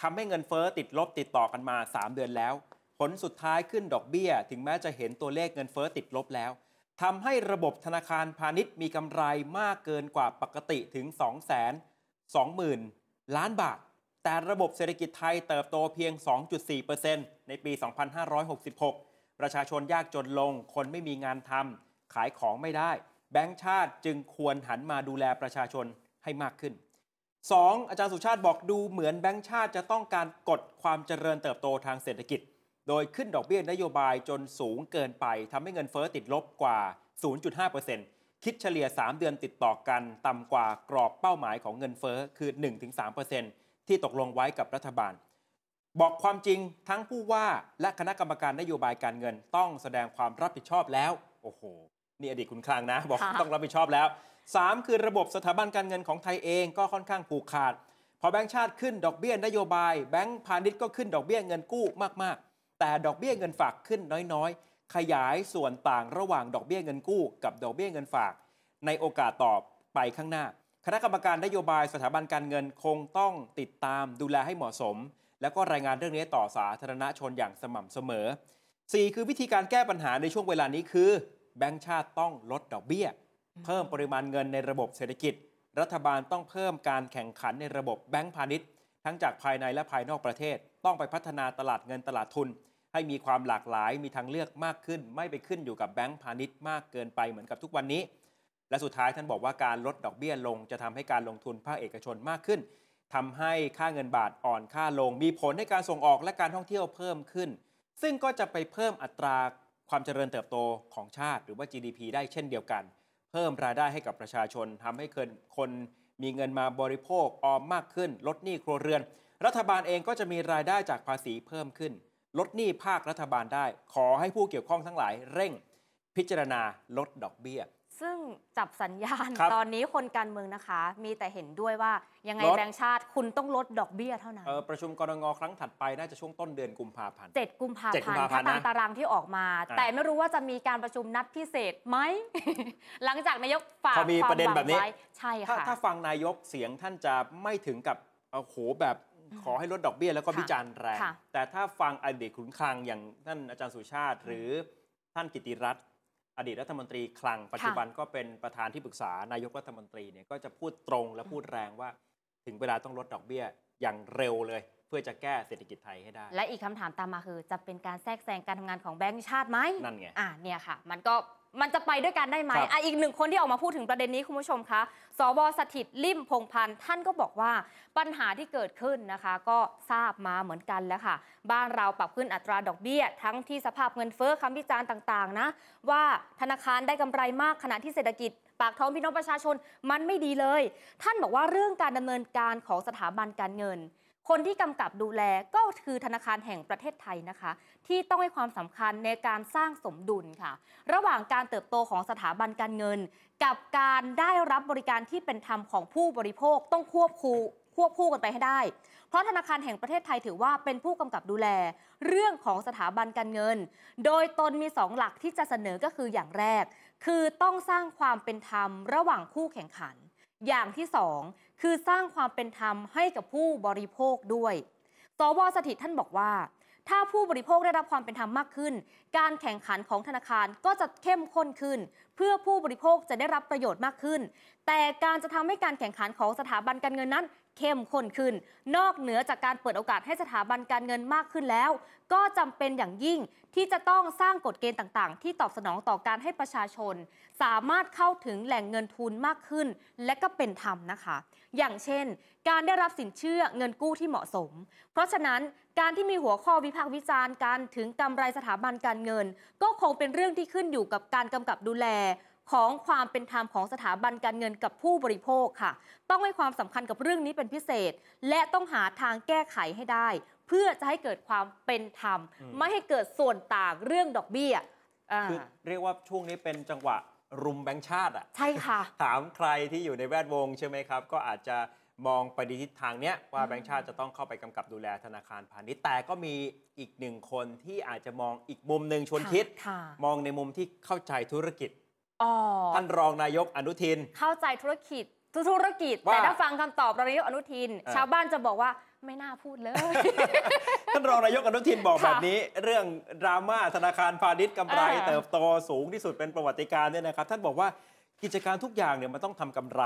Speaker 2: ทำให้เงินเฟ้อติดลบติดต่อกันมา 3 เดือนแล้ว ผลสุดท้ายขึ้นดอกเบี้ย ถึงแม้จะเห็นตัวเลขเงินเฟ้อติดลบแล้วทำให้ระบบธนาคารพาณิชย์มีกำไรมากเกินกว่าปกติถึง 2 2 0 0 0 0 ล้านบาท แต่ระบบเศรษฐกิจไทยเติบโตเพียง 2.4%ในปี 2566 ประชาชนยากจนลง คนไม่มีงานทำขายของไม่ได้ แบงก์ชาติจึงควรหันมาดูแลประชาชนให้มากขึ้น 2. อาจารย์สุชาติบอกดูเหมือนแบงก์ชาติจะต้องการกดความเจริญเติบโตทางเศรษฐกิจ โดยขึ้นดอกเบี้ยนโยบายจนสูงเกินไปทำให้เงินเฟ้อติดลบกว่า 0.5%คิดเฉลี่ย 3 เดือนติดต่อกันต่ำกว่ากรอบเป้าหมายของเงินเฟ้อคือ 1-3%ที่ตกลงไว้กับรัฐบาล บอกความจริงทั้งผู้ว่าและคณะกรรมการนโยบายการเงินต้องแสดงความรับผิดชอบแล้ว โอ้โห นี่อดีตคุณคลังนะ บอก
Speaker 3: ค่ะ
Speaker 2: ต้องรับผิดชอบแล้ว 3 คือระบบสถาบันการเงินของไทยเองก็ค่อนข้างผูกขาด พอแบงก์ชาติขึ้นดอกเบี้ยนโยบายแบงก์พาณิชย์ก็ขึ้นดอกเบี้ยเงินกู้มากๆ แต่ดอกเบี้ยเงินฝากขึ้นน้อยๆ ขยายส่วนต่างระหว่างดอกเบี้ยเงินกู้ กับดอกเบี้ยเงินฝาก ในโอกาสต่อไปข้างหน้า คณะกรรมการนโยบายสถาบันการเงินคงต้องติดตามดูแลให้เหมาะสม แล้วก็รายงานเรื่องนี้ต่อสาธารณชนอย่างสม่ำเสมอ 4 คือวิธีการแก้ปัญหาในช่วงเวลานี้คือ แบงก์ชาติต้องลดดอกเบี้ย เพิ่มปริมาณเงินในระบบเศรษฐกิจ รัฐบาลต้องเพิ่มการแข่งขันในระบบแบงก์พาณิชย์ ทั้งจากภายในและภายนอกประเทศ ต้องไปพัฒนาตลาดเงินตลาดทุน ให้มีความหลากหลายมีทางเลือกมากขึ้น ไม่ไปขึ้นอยู่กับแบงก์พาณิชย์มากเกินไปเหมือนกับทุกวันนี้และสุดท้ายท่านบอกว่าการลดดอกเบี้ยลงจะทำให้การลงทุนภาคเอกชนมากขึ้น ทำให้ค่าเงินบาทอ่อนค่าลง มีผลให้การส่งออกและการท่องเที่ยวเพิ่มขึ้น ซึ่งก็จะไปเพิ่มอัตราความเจริญเติบโตของชาติ หรือว่า GDP ได้เช่นเดียวกัน เพิ่มรายได้ให้กับประชาชนทำให้คนคนมีเงินมาบริโภคออมมากขึ้น ลดหนี้ครัวเรือน รัฐบาลเองก็จะมีรายได้จากภาษีเพิ่มขึ้น ลดหนี้ภาครัฐบาลได้ ขอให้ผู้เกี่ยวข้องทั้งหลายเร่ง พิจารณาลดดอกเบี้ย
Speaker 3: ซึ่งจับสัญญาณ
Speaker 2: ครับ
Speaker 3: ตอนนี้คนการเมืองนะคะ มีแต่เห็นด้วยว่ายังไง
Speaker 2: ลด
Speaker 3: แบงก์ชาติคุณต้องลดดอกเบี้ยเท่านั้น
Speaker 2: เอ่อประชุมกรงงครั้งถัดไปน่าจะช่วงต้นเดือนกุมภาพันธ์
Speaker 3: เจ็ดกุมภา
Speaker 2: เจ็ดกุ
Speaker 3: พัน
Speaker 2: มภา
Speaker 3: ธ์
Speaker 2: พั
Speaker 3: ถ้าน
Speaker 2: ธ์นะ
Speaker 3: ตามตารางที่ออกมา
Speaker 2: อ่า
Speaker 3: แต่ไม่รู้ว่าจะมีการประชุมนัดพิเศษไหม หลังจากนายกฝาก
Speaker 2: พอมี
Speaker 3: ความ
Speaker 2: ประเด็น
Speaker 3: หวัง
Speaker 2: แบบนี้
Speaker 3: ไว้ใช่
Speaker 2: ถ้า
Speaker 3: ค่ะ
Speaker 2: ถ้าฟังนายกเสียงท่านจะไม่ถึงกับโอ้โหแบบขอให้ลดดอกเบี้ยแล้วก็
Speaker 3: ค่ะ
Speaker 2: วิจารณ์แรง
Speaker 3: ค่ะ
Speaker 2: แต่ถ้าฟังอดีตขุนคลังอย่างท่านอาจารย์สุชาติ หรือท่านกิติรัตน์ อดีตรัฐมนตรีคลังปัจจุบันก็เป็นประธานที่ปรึกษานายกรัฐมนตรีเนี่ยก็จะพูดตรงและพูดแรงว่า ถึงเวลาต้องลดดอกเบี้ยอย่างเร็วเลย เพื่อจะแก้เศรษฐกิจไทยให้ได้
Speaker 3: และอีกคำถามตามมาคือ จะเป็นการแทรกแซงการทำงานของแบงก์ชาติไหม
Speaker 2: นั่นไง
Speaker 3: อะเนี่ยค่ะ มันก็ มันจะไปด้วยกันได้ไหม
Speaker 2: ครับ
Speaker 3: อะอีกหนึ่งคนที่ออกมาพูดถึงประเด็นนี้คุณผู้ชมคะ สวสถิตลิ่มพงพันธ์ท่านก็บอกว่าปัญหาที่เกิดขึ้นนะคะ ก็ทราบมาเหมือนกันแล้วค่ะ บ้านเราปรับขึ้นอัตราดอกเบี้ย ทั้งที่สภาพเงินเฟ้อคำวิจารณ์ต่างๆนะ ว่าธนาคารได้กำไรมากขณะที่เศรษฐกิจ ปากท้องพี่น้องประชาชนมันไม่ดีเลย ท่านบอกว่าเรื่องการดำเนินการของสถาบันการเงิน คนที่กำกับดูแลก็คือธนาคารแห่งประเทศไทยนะคะ ที่ต้องให้ความสำคัญในการสร้างสมดุลค่ะ ระหว่างการเติบโตของสถาบันการเงิน กับการได้รับบริการที่เป็นธรรมของผู้บริโภคต้องควบคู่ควบคู่กันไปให้ได้ เพราะธนาคารแห่งประเทศไทยถือว่าเป็นผู้กำกับดูแล เรื่องของสถาบันการเงิน โดยตนมีสองหลักที่จะเสนอก็คืออย่างแรก คือต้องสร้างความเป็นธรรมระหว่างคู่แข่งขัน อย่างที่สอง คือสร้างความเป็นธรรมให้กับผู้บริโภคด้วย สวสถิตท่านบอกว่า ถ้าผู้บริโภคได้รับความเป็นธรรมมากขึ้น การแข่งขันของธนาคารก็จะเข้มข้นขึ้น เพื่อผู้บริโภคจะได้รับประโยชน์มากขึ้น แต่การจะทำให้การแข่งขันของสถาบันการเงินนั้น เข้มข้นขึ้น นอกเหนือจากการเปิดโอกาสให้สถาบันการเงินมากขึ้นแล้ว ก็จำเป็นอย่างยิ่งที่จะต้องสร้างกฎเกณฑ์ต่างๆ ที่ตอบสนองต่อการให้ประชาชน สามารถเข้าถึงแหล่งเงินทุนมากขึ้น และก็เป็นธรรมนะคะ อย่างเช่น การได้รับสินเชื่อเงินกู้ที่เหมาะสม เพราะฉะนั้นการที่มีหัวข้อวิพากษ์วิจารณ์กันถึงกำไรสถาบันการเงิน ก็คงเป็นเรื่องที่ขึ้นอยู่กับการกำกับดูแล ของความเป็นธรรมของสถาบันการเงินกับผู้บริโภคค่ะ ต้องให้ความสำคัญกับเรื่องนี้เป็นพิเศษ และต้องหาทางแก้ไขให้ได้ เพื่อจะให้เกิดความเป็นธรรม
Speaker 2: อืม
Speaker 3: ไม่ให้เกิดส่วนต่างเรื่องดอกเบี้ยอ่า
Speaker 2: คือเรียกว่าช่วงนี้เป็นจังหวะรุมแบงค์ชาติอะ
Speaker 3: ใช่ค่ะ
Speaker 2: ถามใครที่อยู่ในแวดวงใช่ไหมครับ ก็อาจจะมองไปในทิศทางเนี้ยว่าแบงค์ชาติจะต้องเข้าไปกำกับดูแลธนาคารพาณิชย์แต่ก็มีอีกหนึ่งคนที่อาจจะมองอีกมุมหนึ่งชวนคิด
Speaker 3: ค่ะ
Speaker 2: มองในมุมที่เข้าใจธุรกิจ
Speaker 3: อ๋อ
Speaker 2: ท่านรองนายกอนุทิน
Speaker 3: เข้าใจธุรกิจธุรกิจ
Speaker 2: ว่า
Speaker 3: แต่ถ้าฟังคำตอบรองนายกอนุทิน
Speaker 2: เออ
Speaker 3: ชาวบ้านจะบอกว่าไม่น่าพูดเลย
Speaker 2: ท่านรองนายกอนุทินบอก
Speaker 3: ค่ะ
Speaker 2: แบบนี้ เรื่องดราม่าธนาคารพาณิชย์กำไร
Speaker 3: เออ
Speaker 2: เติบโตสูงที่สุดเป็นประวัติการณ์เนี่ยนะครับ ท่านบอกว่ากิจการทุกอย่างเนี่ยมันต้องทำกำไร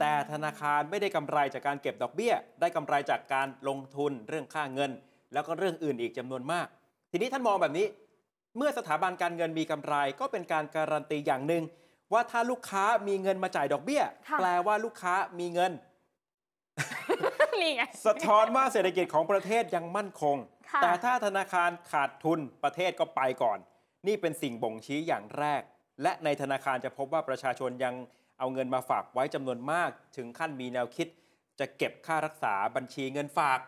Speaker 2: แต่ธนาคารไม่ได้กำไรจากการเก็บดอกเบี้ย ได้กำไรจากการลงทุนเรื่องค่าเงิน แล้วก็เรื่องอื่นอีกจำนวนมาก ทีนี้ท่านมองแบบนี้ เมื่อสถาบันการเงินมีกำไร ก็เป็นการการันตีอย่างหนึ่งว่าถ้าลูกค้ามีเงินมาจ่ายดอกเบี้ย
Speaker 3: ค่ะ
Speaker 2: แปลว่าลูกค้ามีเงิน
Speaker 3: นี่ไง
Speaker 2: สะท้อนว่าเศรษฐกิจของประเทศยังมั่นคง
Speaker 3: ค่ะ
Speaker 2: แต่ถ้าธนาคารขาดทุนประเทศก็ไปก่อน นี่เป็นสิ่งบ่งชี้อย่างแรก และในธนาคารจะพบว่าประชาชนยังเอาเงินมาฝากไว้จำนวนมาก ถึงขั้นมีแนวคิด จะเก็บค่ารักษาบัญชีเงินฝาก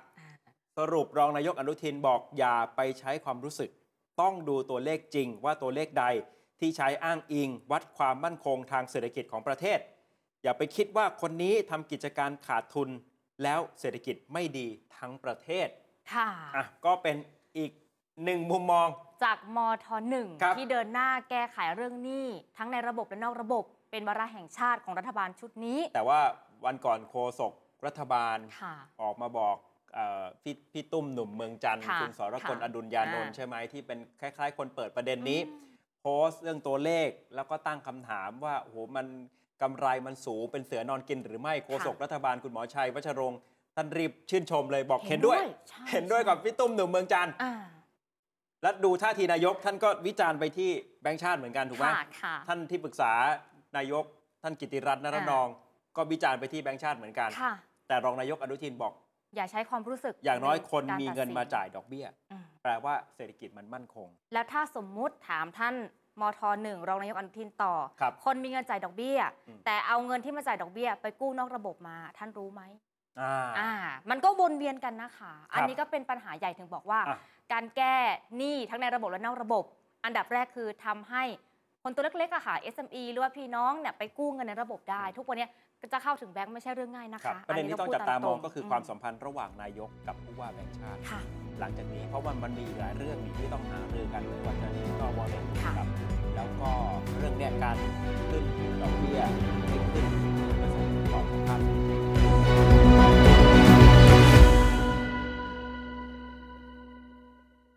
Speaker 2: สรุปรองนายกอนุทินบอกอย่าไปใช้ความรู้สึก ต้องดูตัวเลขจริงว่าตัวเลขใดที่ใช้อ้างอิง วัดความมั่นคงทางเศรษฐกิจของประเทศ อย่าไปคิดว่าคนนี้ทำกิจการขาดทุน แล้วเศรษฐกิจไม่ดีทั้งประเทศ
Speaker 3: ค่ะ
Speaker 2: อะก็เป็นอีกหนึ่งมุมมอง
Speaker 3: จากมทหนึ่ง
Speaker 2: ครับ
Speaker 3: ที่เดินหน้าแก้ไขเรื่องหนี้ ทั้งในระบบและนอกระบบ เป็นวาระแห่งชาติของรัฐบาลชุดนี้
Speaker 2: แต่ว่าวันก่อนโฆษกรัฐบาล
Speaker 3: ค่ะ
Speaker 2: ออกมาบอกเออ พี่พี่ตุ้มหนุ่มเมืองจันทร์
Speaker 3: ค่ะ
Speaker 2: คุณสรกล
Speaker 3: ค่ะ
Speaker 2: อดุลยานนท์
Speaker 3: อ่า
Speaker 2: ใช่ไหมที่เป็นคล้าย ๆ คนเปิดประเด็นนี้ โพสต์เรื่องตัวเลขแล้วก็ตั้งคำถามว่าโอ้โหมันกำไรมันสูงเป็นเสือนอนกินหรือไม่โฆษกรัฐบาลคุณหมอชัยวัชรงค์ท่านรีบชื่นชมเลยบอกเห็นด้วย
Speaker 3: ใช่
Speaker 2: เห็นด้วยกับพี่ตุ้มหนุ่มเมืองจันทร์
Speaker 3: อ่า
Speaker 2: และดูท่าทีนายกท่านก็วิจารณ์ไปที่แบงค์ชาติเหมือนกันถูกไหม
Speaker 3: ค่ะค่ะ
Speaker 2: ท่านที่ปรึกษานายก ท่านกิติรัตน์นรนอง ก็วิจารณ์ไปที่แบงค์ชาติเหมือนกัน
Speaker 3: ค่ะ
Speaker 2: แต่รองนายกอนุทินบอก
Speaker 3: อย่าใช้ความรู้สึก
Speaker 2: อย่างน้อยคน
Speaker 3: ใกร
Speaker 2: มีเงิน
Speaker 3: ตัดสิ
Speaker 2: มาจ่ายดอกเบี้ย
Speaker 3: อืม
Speaker 2: แปลว่าเศรษฐกิจมันมั่นคง
Speaker 3: แล้วถ้าสมมุติถามท่านมทหนึ่งรองนายกอนุทินต่อ
Speaker 2: ครับ
Speaker 3: คนมีเงินจ่ายดอกเบี้ย
Speaker 2: อืม
Speaker 3: แต่เอาเงินที่มาจ่ายดอกเบี้ย ไปกู้นอกระบบมา ท่านรู้ไหม
Speaker 2: อ่า
Speaker 3: อ่ามันก็วนเวียนกันนะคะ อันนี้ก็เป็นปัญหาใหญ่ถึงบอกว่า
Speaker 2: อะ
Speaker 3: การแก้หนี้ทั้งในระบบและนอกระบบ อันดับแรกคือทำให้คนตัวเล็กๆอะค่ะ SME หรือว่าพี่น้องเนี่ยไปกู้เงินในระบบได้ ทุกวันเนี้ย จะเข้าถึงแบงค์ไม่ใช่เรื่องง่ายนะ
Speaker 2: คะประเด็นที่ต้องจับตามองก็คือความสัมพันธ์ระหว่างนายกกับผู้ว่าแบงค์ชาติ หลังจากนี้เพราะว่ามันมีหลายเรื่องที่ต้องหารือกันในวันนี้ก็วอลวอลเล็
Speaker 3: ค
Speaker 2: รับแล้วก็เรื่องเนี้ยการขึ้นดอกเบี้ยขึ้นเป็นส่วนประกอบของภา